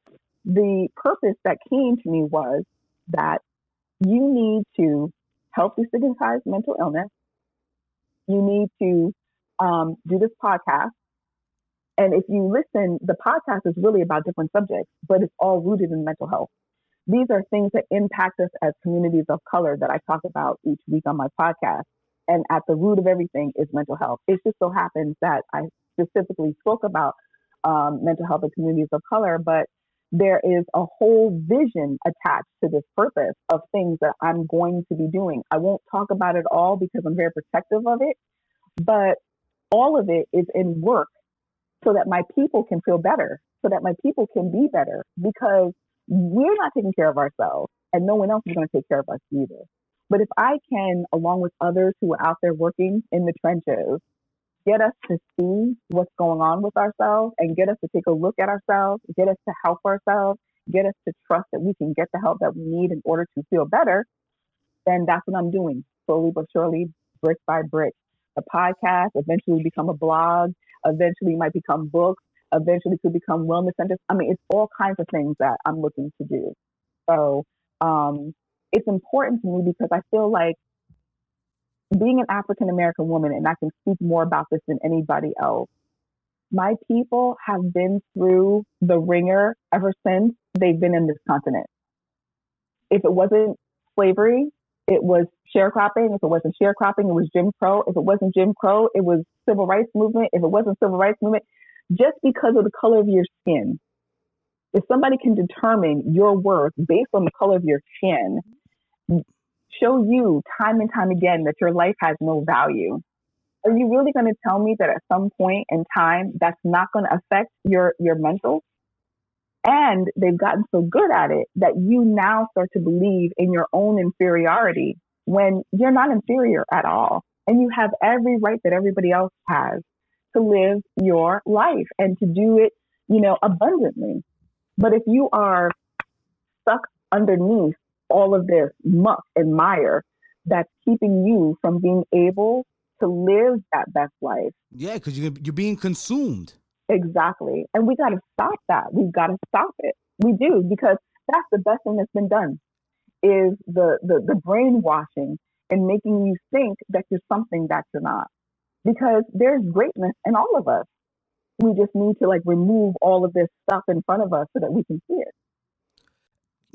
the purpose that came to me was that you need to help destigmatize mental illness you need to um, do this podcast. And if you listen, the podcast is really about different subjects, but it's all rooted in mental health. These are things that impact us as communities of color that I talk about each week on my podcast. and at the root of everything is mental health. It just so happens that I specifically spoke about um, mental health in communities of color, but there is a whole vision attached to this purpose of things that I'm going to be doing. I won't talk about it all because I'm very protective of it, but all of it is in work so that my people can feel better, so that my people can be better because we're not taking care of ourselves and no one else is going to take care of us either. But if I can, along with others who are out there working in the trenches, get us to see what's going on with ourselves and get us to take a look at ourselves, get us to help ourselves, get us to trust that we can get the help that we need in order to feel better, then that's what I'm doing slowly but surely, brick by brick. A podcast eventually become a blog, eventually might become books, eventually could become wellness centers. I mean, it's all kinds of things that I'm looking to do. So um, it's important to me because I feel like being an African American woman, and I can speak more about this than anybody else, my people have been through the wringer ever since they've been in this continent. If it wasn't slavery, it was sharecropping. If it wasn't sharecropping, it was Jim Crow. If it wasn't Jim Crow, it was civil rights movement. If it wasn't civil rights movement, just because of the color of your skin, if somebody can determine your worth based on the color of your skin, show you time and time again that your life has no value, are you really going to tell me that at some point in time that's not going to affect your your mental? And they've gotten so good at it that you now start to believe in your own inferiority when you're not inferior at all. And you have every right that everybody else has to live your life and to do it, you know, abundantly. But if you are stuck underneath all of this muck and mire that's keeping you from being able to live that best life. Yeah, because you're, you're being consumed. Exactly. And we got to stop that. We've got to stop it. We do, because that's the best thing that's been done is the, the, the brainwashing and making you think that you're something that you're not. Because there's greatness in all of us. We just need to like remove all of this stuff in front of us so that we can see it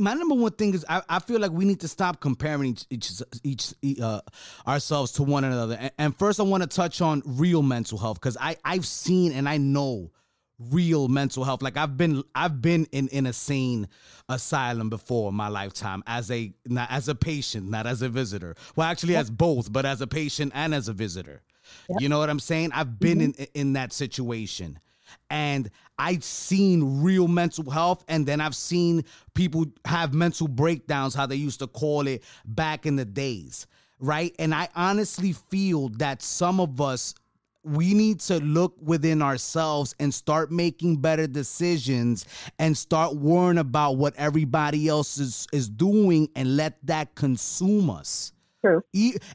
my number one thing is I, I feel like we need to stop comparing each each, each uh, ourselves to one another. And, and first, I want to touch on real mental health because I I've seen and I know real mental health. Like I've been I've been in in a sane asylum before in my lifetime as a not as a patient, not as a visitor. Well, actually, as both, but as a patient and as a visitor. Yep. You know what I'm saying? I've been mm-hmm. in in that situation and I've seen real mental health, and then I've seen people have mental breakdowns, how they used to call it back in the days, right? And I honestly feel that some of us we need to look within ourselves and start making better decisions and start worrying about what everybody else is, is doing and let that consume us. True.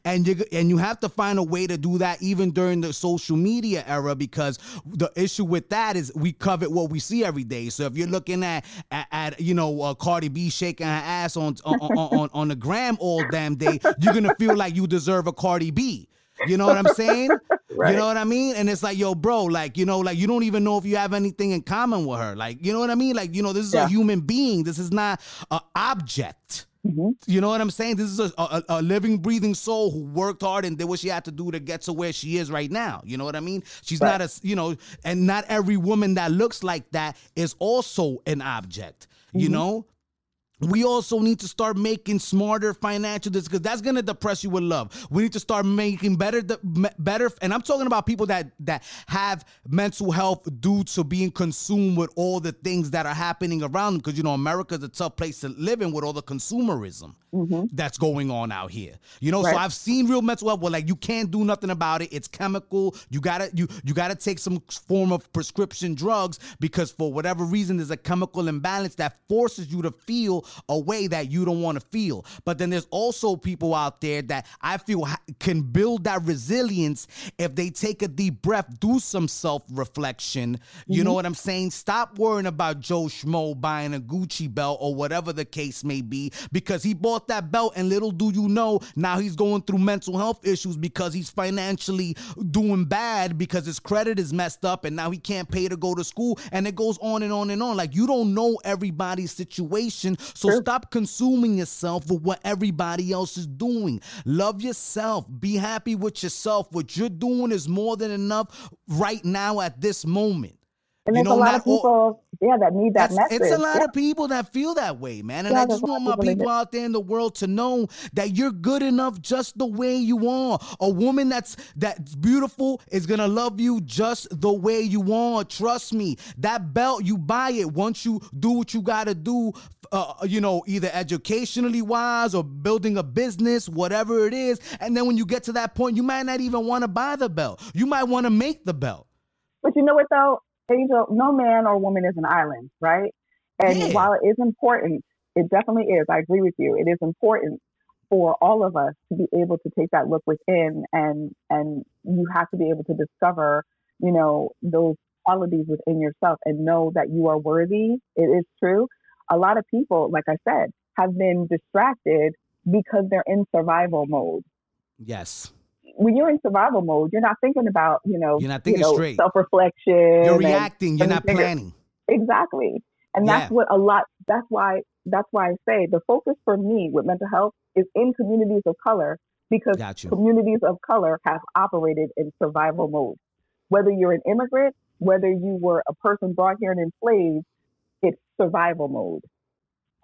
And you and you have to find a way to do that even during the social media era because the issue with that is we covet what we see every day. So if you're looking at at, at you know uh, Cardi B shaking her ass on on, on on on the gram all damn day, you're gonna feel like you deserve a Cardi B. You know what I'm saying? right. You know what I mean? And it's like, yo, bro, like, you know, like you don't even know if you have anything in common with her. Like, you know what I mean? Like, you know, this is yeah. a human being. This is not an object. Mm-hmm. You know what I'm saying? This is a, a, a, living, breathing soul who worked hard and did what she had to do to get to where she is right now. You know what I mean? She's right. not a, you know, and not every woman that looks like that is also an object. Mm-hmm. You know, we also need to start making smarter financial decisions because that's going to depress you with love. We need to start making better, better, and I'm talking about people that that have mental health due to being consumed with all the things that are happening around them. Because you know, America is a tough place to live in with all the consumerism mm-hmm. that's going on out here. You know, right. so I've seen real mental health where like you can't do nothing about it. It's chemical. You gotta you you gotta take some form of prescription drugs because for whatever reason there's a chemical imbalance that forces you to feel a way that you don't want to feel. But then there's also people out there that I feel can build that resilience if they take a deep breath, do some self reflection. You mm-hmm. know what I'm saying? Stop worrying about Joe Schmo buying a Gucci belt or whatever the case may be because he bought that belt and little do you know, now he's going through mental health issues because he's financially doing bad because his credit is messed up and now he can't pay to go to school and it goes on and on and on. Like you don't know everybody's situation. So True. stop consuming yourself with what everybody else is doing. Love yourself. Be happy with yourself. What you're doing is more than enough right now at this moment. And there's you know, a lot of people, all, yeah, that need that message. It's a lot yeah. of people that feel that way, man. And yeah, I just want my people out there in the world to know that you're good enough just the way you are. A woman that's that's beautiful is gonna love you just the way you are. Trust me. That belt, you buy it once you do what you gotta do. Uh, you know, either educationally wise or building a business, whatever it is. And then when you get to that point, you might not even want to buy the belt. You might want to make the belt. But you know what though? Angel, no man or woman is an island, right? And yeah. while it is important, it definitely is. I agree with you. It is important for all of us to be able to take that look within and and you have to be able to discover, you know, those qualities within yourself and know that you are worthy. It is true. A lot of people, like I said, have been distracted because they're in survival mode. Yes when you're in survival mode, you're not thinking about, you know, you're not thinking you know, straight. Self reflection. You're reacting. You're not planning. Exactly. And that's what a lot. That's why. That's why I say the focus for me with mental health is in communities of color because communities of color have operated in survival mode. Whether you're an immigrant, whether you were a person brought here and enslaved, it's survival mode.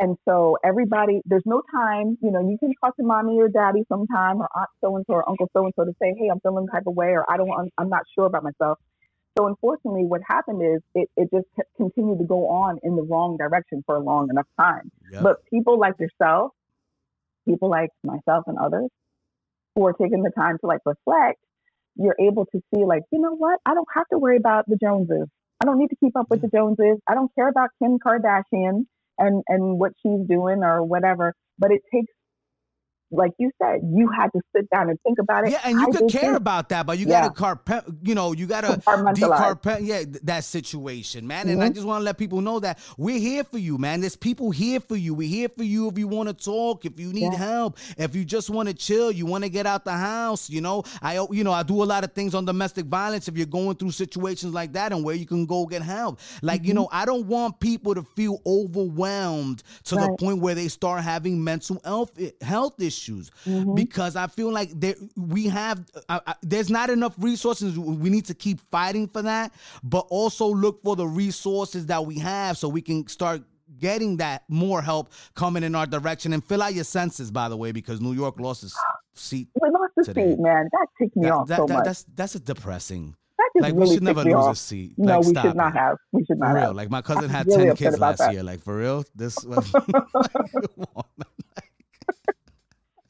And so everybody, there's no time, you know, you can talk to mommy or daddy sometime or aunt so and so or uncle so and so to say, hey, I'm feeling type of way or I don't, I'm, I'm not sure about myself. So unfortunately, what happened is it, it just continued to go on in the wrong direction for a long enough time. Yep. But people like yourself, people like myself and others who are taking the time to like reflect, you're able to see like, you know what? I don't have to worry about the Joneses. I don't need to keep up with the Joneses. I don't care about Kim Kardashian and and what she's doing or whatever. But it takes like you said, you had to sit down and think about it. Yeah, and you I could care think, about that, but you yeah. gotta carpet, you know, you gotta decarpet, yeah, that situation, man. And mm-hmm. I just want to let people know that we're here for you, man. There's people here for you. We're here for you if you want to talk, if you need yeah. help, if you just want to chill, you want to get out the house. You know, I, you know, I do a lot of things on domestic violence. If you're going through situations like that, and where you can go get help, like mm-hmm. you know, I don't want people to feel overwhelmed to right. the point where they start having mental health health issues issues mm-hmm. because I feel like there we have uh, uh, there's not enough resources. We need to keep fighting for that, but also look for the resources that we have so we can start getting that more help coming in our direction and fill out your census by the way because New York lost its seat. We lost the seat, man. That ticked me that, off that, so that, much. That's that's a depressing. like really we should never lose off. a seat. No, like, we should not have. We should not for real. Have. Like my cousin had really ten kids last that. year. Like for real, this.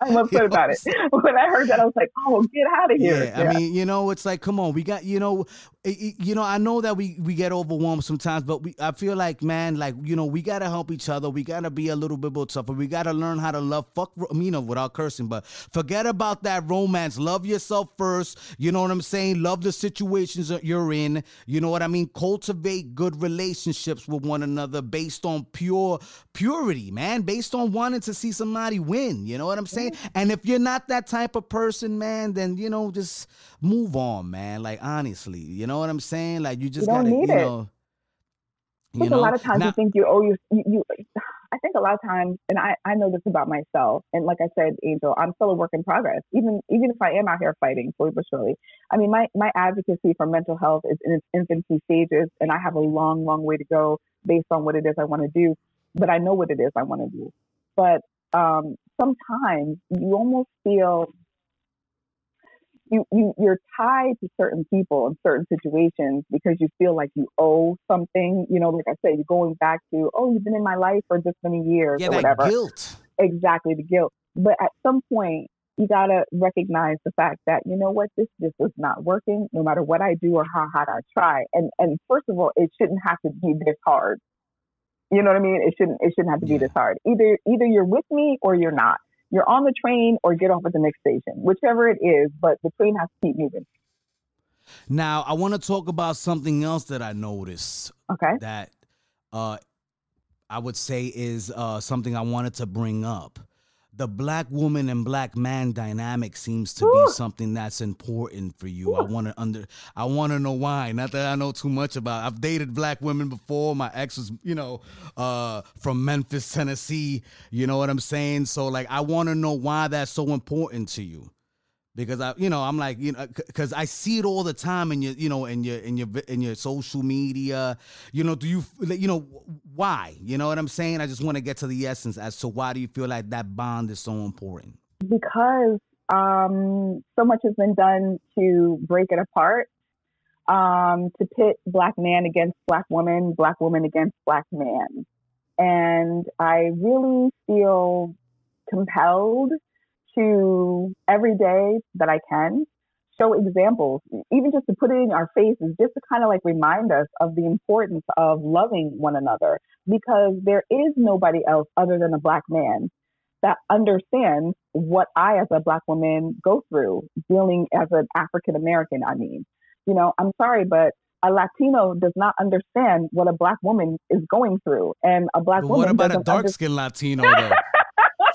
I'm upset about it. When I heard that, I was like, "Oh, get out of here!" Yeah, yeah, I mean, you know, it's like, come on, we got, you know, you know, I know that we we get overwhelmed sometimes, but we, I feel like, man, like, you know, we gotta help each other. We gotta be a little bit more tougher. We gotta learn how to love. Fuck, you know, without cursing, but forget about that romance. Love yourself first. You know what I'm saying? Love the situations that you're in. You know what I mean? Cultivate good relationships with one another based on pure purity, man. Based on wanting to see somebody win. You know what I'm saying? And if you're not that type of person, man, then you know, just move on, man. Like honestly, you know what I'm saying? Like you just you gotta, you know. I think you know? a lot of times now, you think you owe you, you, you I think a lot of times, and I, I know this about myself, and like I said, Angel, I'm still a work in progress. Even even if I am out here fighting, slowly but surely. I mean, my my advocacy for mental health is in its infancy stages, and I have a long, long way to go based on what it is I want to do. But I know what it is I want to do. But um, sometimes you almost feel you, you you're tied to certain people in certain situations because you feel like you owe something. You know, like I said, you're going back to, oh, you've been in my life for this many years yeah, or whatever. Guilt. Exactly, the guilt. But at some point, you gotta recognize the fact that you know what, this just is not working. No matter what I do or how hard I try, and and first of all, it shouldn't have to be this hard. You know what I mean? It shouldn't it shouldn't have to be this hard. Either either you're with me or you're not. You're on the train or get off at the next station, whichever it is. But the train has to keep moving. Now I want to talk about something else that I noticed. Okay. That uh, I would say is uh, something I wanted to bring up. The black woman and black man dynamic seems to be something that's important for you. I want to under I want to know why. Not that I know too much about. I've dated black women before. My ex was, you know, uh from Memphis, Tennessee, you know what I'm saying? So like I want to know why that's so important to you because I, you know, I'm like, you know, because I see it all the time in your, you know, in your, in your, in your social media. You know, do you, you know, why? You know what I'm saying? I just want to get to the essence as to why do you feel like that bond is so important? Because um, so much has been done to break it apart, um, to pit black man against black woman, black woman against black man, and I really feel compelled to every day that I can show examples, even just to put it in our faces, just to kind of like remind us of the importance of loving one another because there is nobody else other than a black man that understands what I, as a black woman, go through dealing as an African American. I mean, you know, I'm sorry, but a Latino does not understand what a black woman is going through, and a black but woman. What about a dark skinned Latino though?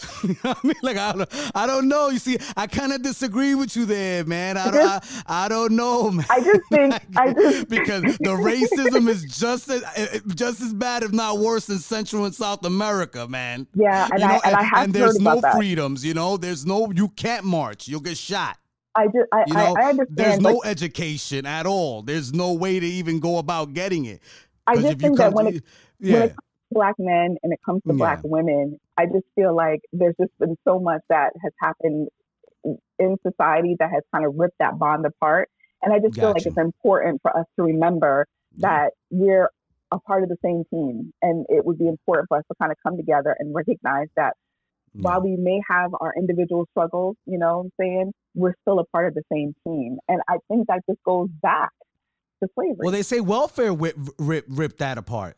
I mean, like I don't, I don't know. You see, I kind of disagree with you there, man. I don't, I, I, don't know, man. I just think, I just because the racism is just as, eh, eh, just as bad, if not worse, than Central and South America, man. Yeah, and you know, I and, and I have and there's no that. freedoms. You know, there's no, you can't march. You'll get shot. I just, I, you know, I, I understand. There's no education at all. There's no way to even go about getting it. I just think that when it, yeah. when it black men and it comes to yeah. black women, I just feel like there's just been so much that has happened in society that has kind of ripped that bond apart. And I just gotcha. feel like it's important for us to remember yeah. that we're a part of the same team. And it would be important for us to kind of come together and recognize that yeah. while we may have our individual struggles, you know what I'm saying, we're still a part of the same team. And I think that just goes back to slavery. Well, they say welfare rip, rip, rip that apart.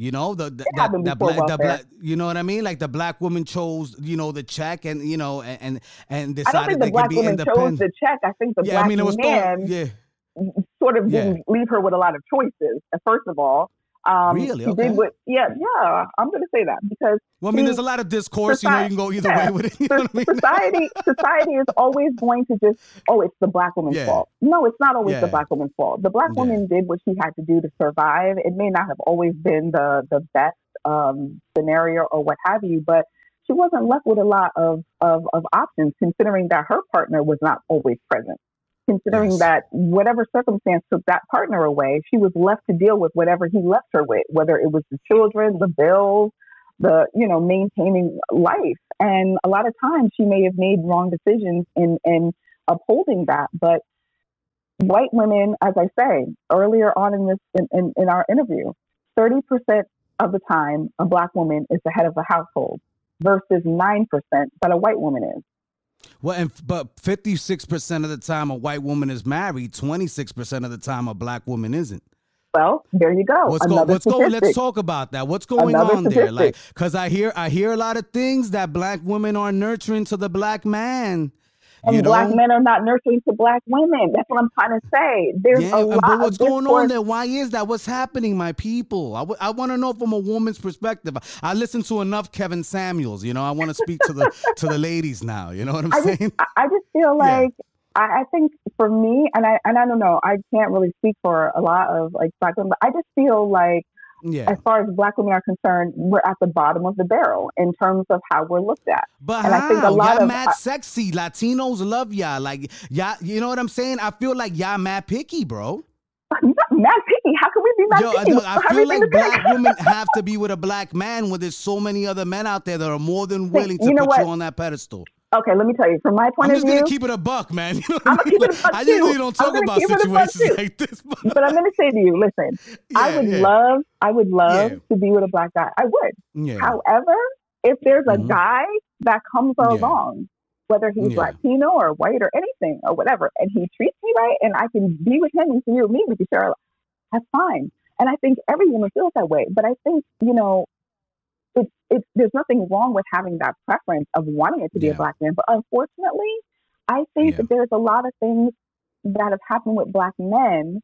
You know the, the that, that black, the black, you know what I mean? Like the black woman chose, you know, the check, and you know, and and decided I don't think the black woman chose the check. I think the yeah, black I mean, it was man, yeah. sort of didn't leave her with a lot of choices. Uh, first of all, um, really? Okay. what? Yeah, yeah. I'm going to say that because. Well, I mean, he, there's a lot of discourse. Society, you know, you can go either yeah, way with it. You know I mean? Society, society is always going to just, oh, it's the black woman's yeah. fault. No, it's not always yeah. the black woman's fault. The black woman did what she had to do to survive. It may not have always been the the best um, scenario or what have you, but she wasn't left with a lot of, of, of options, considering that her partner was not always present considering yes. that whatever circumstance took that partner away, she was left to deal with whatever he left her with, whether it was the children, the bills, the, you know, maintaining life. And a lot of times she may have made wrong decisions in, in upholding that. But white women, as I say earlier on in this, in, in, in our interview, 30% of the time a black woman is the head of the household versus 9% that a white woman is. Well, and but fifty six percent of the time a white woman is married, twenty six percent of the time a black woman isn't. Well, there you go. What's going? What's going? Let's talk about that. What's going Another on statistic. there? Like, because I hear I hear a lot of things that black women are nurturing to the black man. And you black men are not nurturing to black women. That's what I'm trying to say. There's yeah, a lot but what's going on there? Why is that? What's happening, my people? I, w- I want to know from a woman's perspective. I listen to enough Kevin Samuels. You know, I want to speak to the to the ladies now. You know what I'm I saying? Just, I just feel like yeah. I, I think for me, and I and I don't know, I can't really speak for a lot of like black women, but I just feel like yeah. as far as black women are concerned, we're at the bottom of the barrel in terms of how we're looked at. But and how? I think a lot y'all of mad uh, sexy. Latinos love y'all. Like y'all, you know what I'm saying? I feel like y'all mad picky, bro. Mad picky? How can we be mad Yo, picky? I, I feel like black women have to be with a black man when there's so many other men out there that are more than willing to you know put what? you on that pedestal. Okay, let me tell you. From my point I'm of view, I'm just gonna keep it a buck, man. You know I'm I, mean? I usually don't talk about situations like this, but, but I'm gonna say to you, listen. Yeah, I would yeah. love, I would love yeah. to be with a black guy. I would. However, if there's a mm-hmm. guy that comes along, whether he's Latino or white or anything or whatever, and he treats me right, and I can be with him, and you and me, we can share. That's fine. And I think every woman feels that way. But I think you know, it's, it's, there's nothing wrong with having that preference of wanting it to be yeah. a black man. But unfortunately, I think yeah. that there's a lot of things that have happened with black men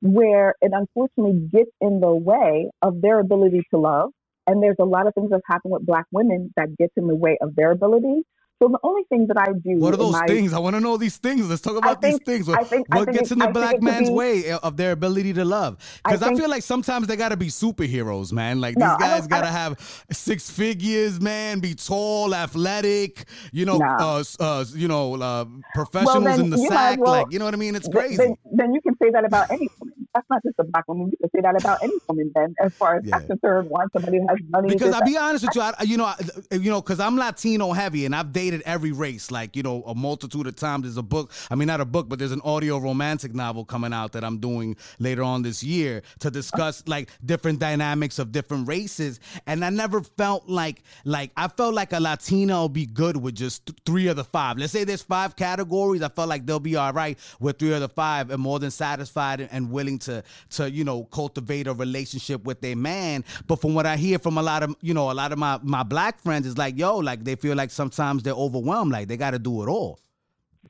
where it unfortunately gets in the way of their ability to love, And there's a lot of things that happen with black women that gets in the way of their ability. So the only thing that I do. What are those my, things? I want to know these things. Let's talk about think, these things. What, think, what gets it, in the I black man's be, way of their ability to love? Because I, I, feel like sometimes they got to be superheroes, man. Like no, these guys got to have six figures, man. Be tall, athletic. You know, no. uh, uh, you know, uh, professionals well, in the sack. Well, like you know what I mean? It's crazy. Then, then, you can say that about any. That's not just a black woman. You can say that about any woman. Then, as far as yeah. I'm concerned, want somebody who has money. Because I'll be honest with you, I, you know, I, you know, because I'm Latino heavy and I've dated every race. Like you know, a multitude of times. There's a book. I mean, not a book, but there's an audio romantic novel coming out that I'm doing later on this year to discuss like different dynamics of different races. And I never felt like like I felt like a Latina will be good with just th- three of the five. Let's say there's five categories. I felt like they'll be all right with three of the five and more than satisfied and willing to to you know cultivate a relationship with their man. But from what I hear from a lot of you know a lot of my my black friends is like yo like they feel like sometimes they're overwhelmed like they got to do it all.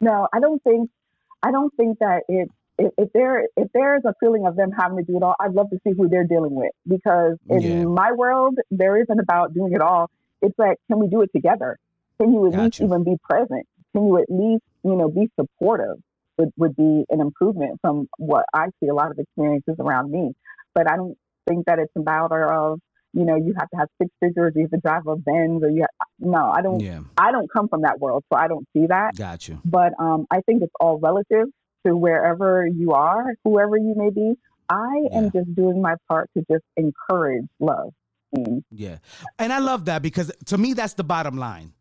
No, I don't think I don't think that it if, if there if there's a feeling of them having to do it all, I'd love to see who they're dealing with because in yeah. my world there isn't about doing it all. It's like can we do it together? Can you at least even be present? Can you at least you know be supportive? Would would be an improvement from what I see a lot of experiences around me. But I don't think that it's a matter of you know, you have to have six figures, you have to drive a Benz, or you have, no, I don't, yeah. I don't come from that world, so I don't see that. Got you. But um, I think it's all relative to wherever you are, whoever you may be. I yeah. am just doing my part to just encourage love. Mm. Yeah. And I love that because to me, that's the bottom line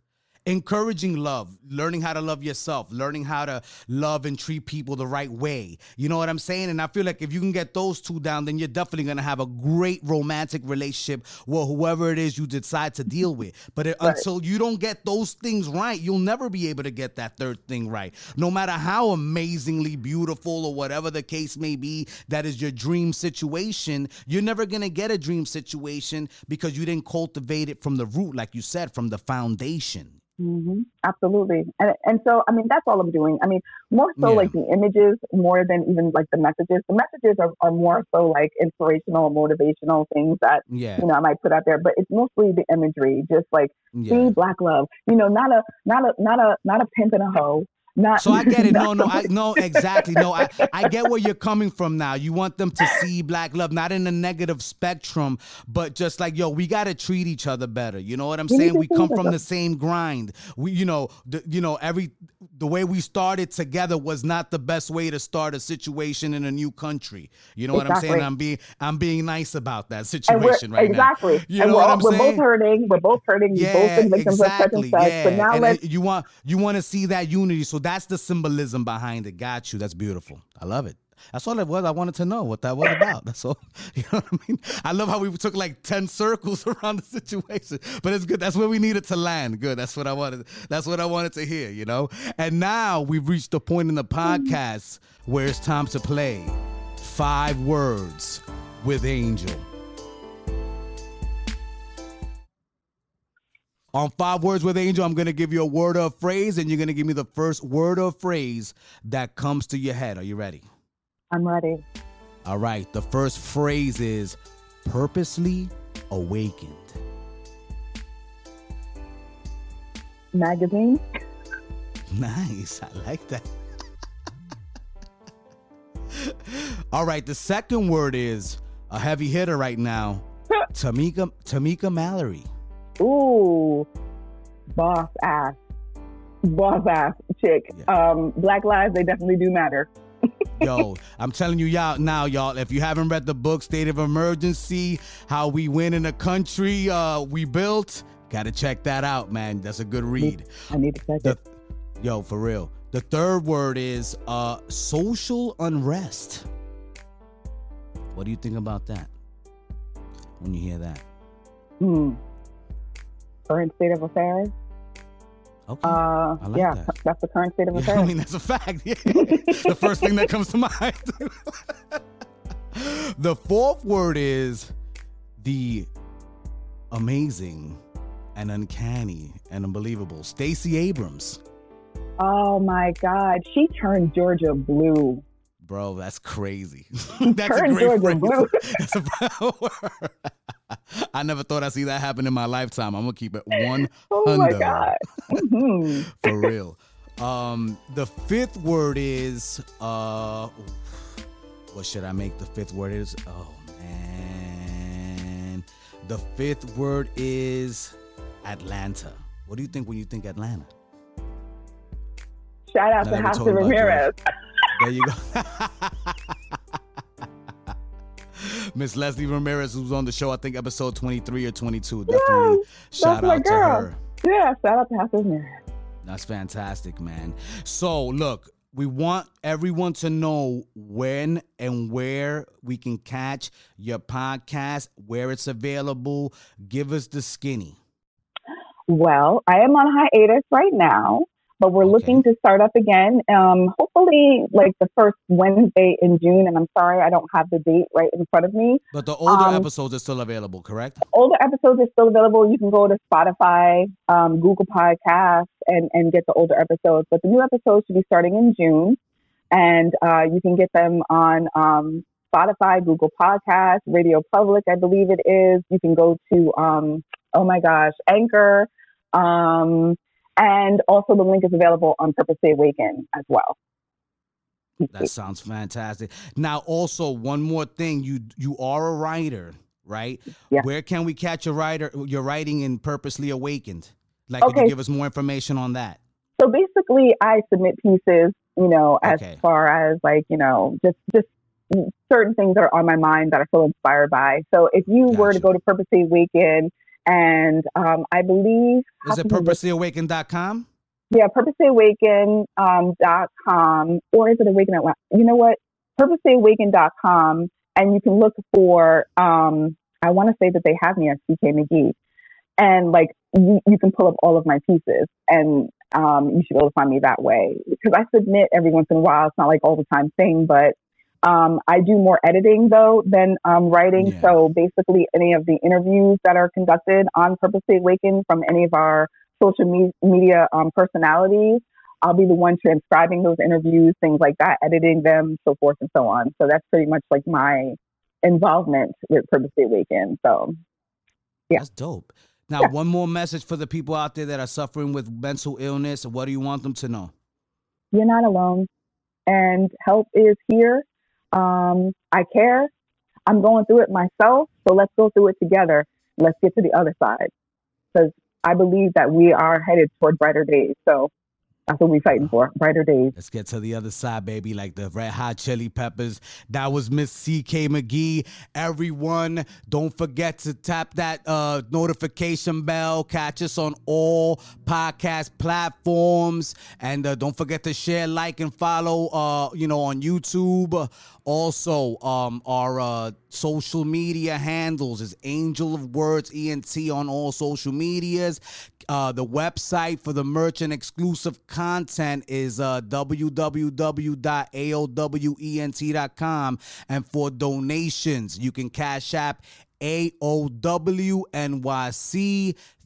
encouraging love, learning how to love yourself, learning how to love and treat people the right way. You know what I'm saying? And I feel like if you can get those two down, then you're definitely going to have a great romantic relationship with whoever it is you decide to deal with. But it, right. until you don't get those things right, you'll never be able to get that third thing right. No matter how amazingly beautiful or whatever the case may be, that is your dream situation, you're never going to get a dream situation because you didn't cultivate it from the root, like you said, from the foundation. Mm-hmm. Absolutely. And, and so, I mean, that's all I'm doing. I mean, more so yeah. like the images more than even like the messages. The messages are, are more so like inspirational, motivational things that, yeah. you know, I might put out there, but it's mostly the imagery, just like yeah. see black love, you know, not a, not a, not a, not a pimp and a hoe, not, so I get it. No, no, I no exactly. No, I, I get where you're coming from now. You want them to see black love, not in a negative spectrum, but just like yo, we gotta treat each other better. You know what I'm saying? We come from the same grind. We, you know, the, you know, every the way we started together was not the best way to start a situation in a new country. You know exactly. what I'm saying? I'm being I'm being nice about that situation right exactly. now. Exactly. You know what I'm we're saying? We're both hurting. We're both hurting. Yeah, both been victims exactly. of such and such. Yeah. But now and let's you want you want to see that unity. So that's the symbolism behind it. Got you. That's beautiful. I love it. That's all it was. I wanted to know what that was about. That's all. You know what I mean? I love how we took like 10 circles around the situation. But it's good. That's where we needed to land. Good. That's what I wanted. That's what I wanted to hear, you know? And now we've reached the point in the podcast where it's time to play five words with Angel. On five words with Angel, I'm going to give you a word or a phrase, and you're going to give me the first word or phrase that comes to your head. Are you ready? I'm ready. All right. The first phrase is purposely awakened. Magazine. Nice. I like that. All right. The second word is a heavy hitter right now. Tamika Tamika Mallory. Ooh, boss ass, boss ass chick. Yeah. Um, black lives, they definitely do matter. Yo, I'm telling you y'all now, y'all. If you haven't read the book State of Emergency, How We Win in a Country uh, We Built, gotta check that out, man. That's a good read. I need to check the, it. Yo, for real. The third word is uh, social unrest. What do you think about that when you hear that? Hmm current state of affairs. Okay. Uh, like yeah, that. that's the current state of yeah, affairs. I mean, that's a fact. Yeah. the first thing that comes to mind. the fourth word is the amazing and uncanny and unbelievable. Stacey Abrams. Oh my God, she turned Georgia blue. Bro, that's crazy. that's a great phrase. That's a, I never thought I'd see that happen in my lifetime. I'm gonna keep it one. Oh my god! Mm-hmm. For real. Um, the fifth word is uh, what should I make the fifth word is? Oh man, the fifth word is Atlanta. What do you think when you think Atlanta? Shout out to House Ramirez. There you go. Miss Leslie Ramirez, who's on the show, I think episode 23 or 22. Definitely shout out to her. Yeah, shout out to House of. That's fantastic, man. So, look, we want everyone to know when and where we can catch your podcast, where it's available. Give us the skinny. Well, I am on hiatus right now but we're okay. looking to start up again. Um, hopefully, like the first Wednesday in June. And I'm sorry, I don't have the date right in front of me. But the older um, episodes are still available, correct? Older episodes are still available. You can go to Spotify, um, Google Podcasts, and and get the older episodes. But the new episodes should be starting in June, and uh, you can get them on. Um, Spotify, Google Podcasts, Radio Public, I believe it is. You can go to, um, oh my gosh, Anchor, um, and also, the link is available on Purposely Awaken as well. That sounds fantastic. Now, also one more thing: you you are a writer, right? Yeah. Where can we catch your writer? Your writing in Purposely Awakened. Like, okay. can you give us more information on that? So basically, I submit pieces, you know, as okay. far as like you know, just just certain things that are on my mind that I feel inspired by. So if you gotcha. were to go to Purposely Awaken and um, I believe. Is it purposelyawaken.com? Yeah, purposelyawaken.com. Um, or is it Awaken Atlanta? You know what? Purposelyawaken.com. And you can look for, um, I want to say that they have me as CK McGee. And like, you, you can pull up all of my pieces and um, you should be able to find me that way. Because I submit every once in a while. It's not like all the time thing, but um, I do more editing though than um, writing. Yeah. So basically, any of the interviews that are conducted on Purposely Awaken from any of our social me- media um, personalities, I'll be the one transcribing those interviews, things like that, editing them, so forth and so on. So that's pretty much like my involvement with Purposely Awaken. So, yeah, that's dope. Now, yeah. one more message for the people out there that are suffering with mental illness. What do you want them to know? You're not alone, and help is here um, I care. I'm going through it myself. So let's go through it together. Let's get to the other side because I believe that we are headed toward brighter days. So that's what we're fighting for. Brighter days. Let's get to the other side, baby. Like the red hot chili peppers. That was Miss CK McGee. Everyone, don't forget to tap that uh, notification bell. Catch us on all podcast platforms. And uh, don't forget to share, like, and follow, uh, you know, on YouTube. Also, um, our uh, social media handles is Angel of Words ENT on all social medias. Uh, the website for the merch and exclusive content is uh, www.aowent.com. And for donations, you can cash app AOWNYC.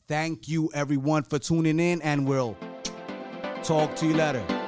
Thank you, everyone, for tuning in, and we'll talk to you later.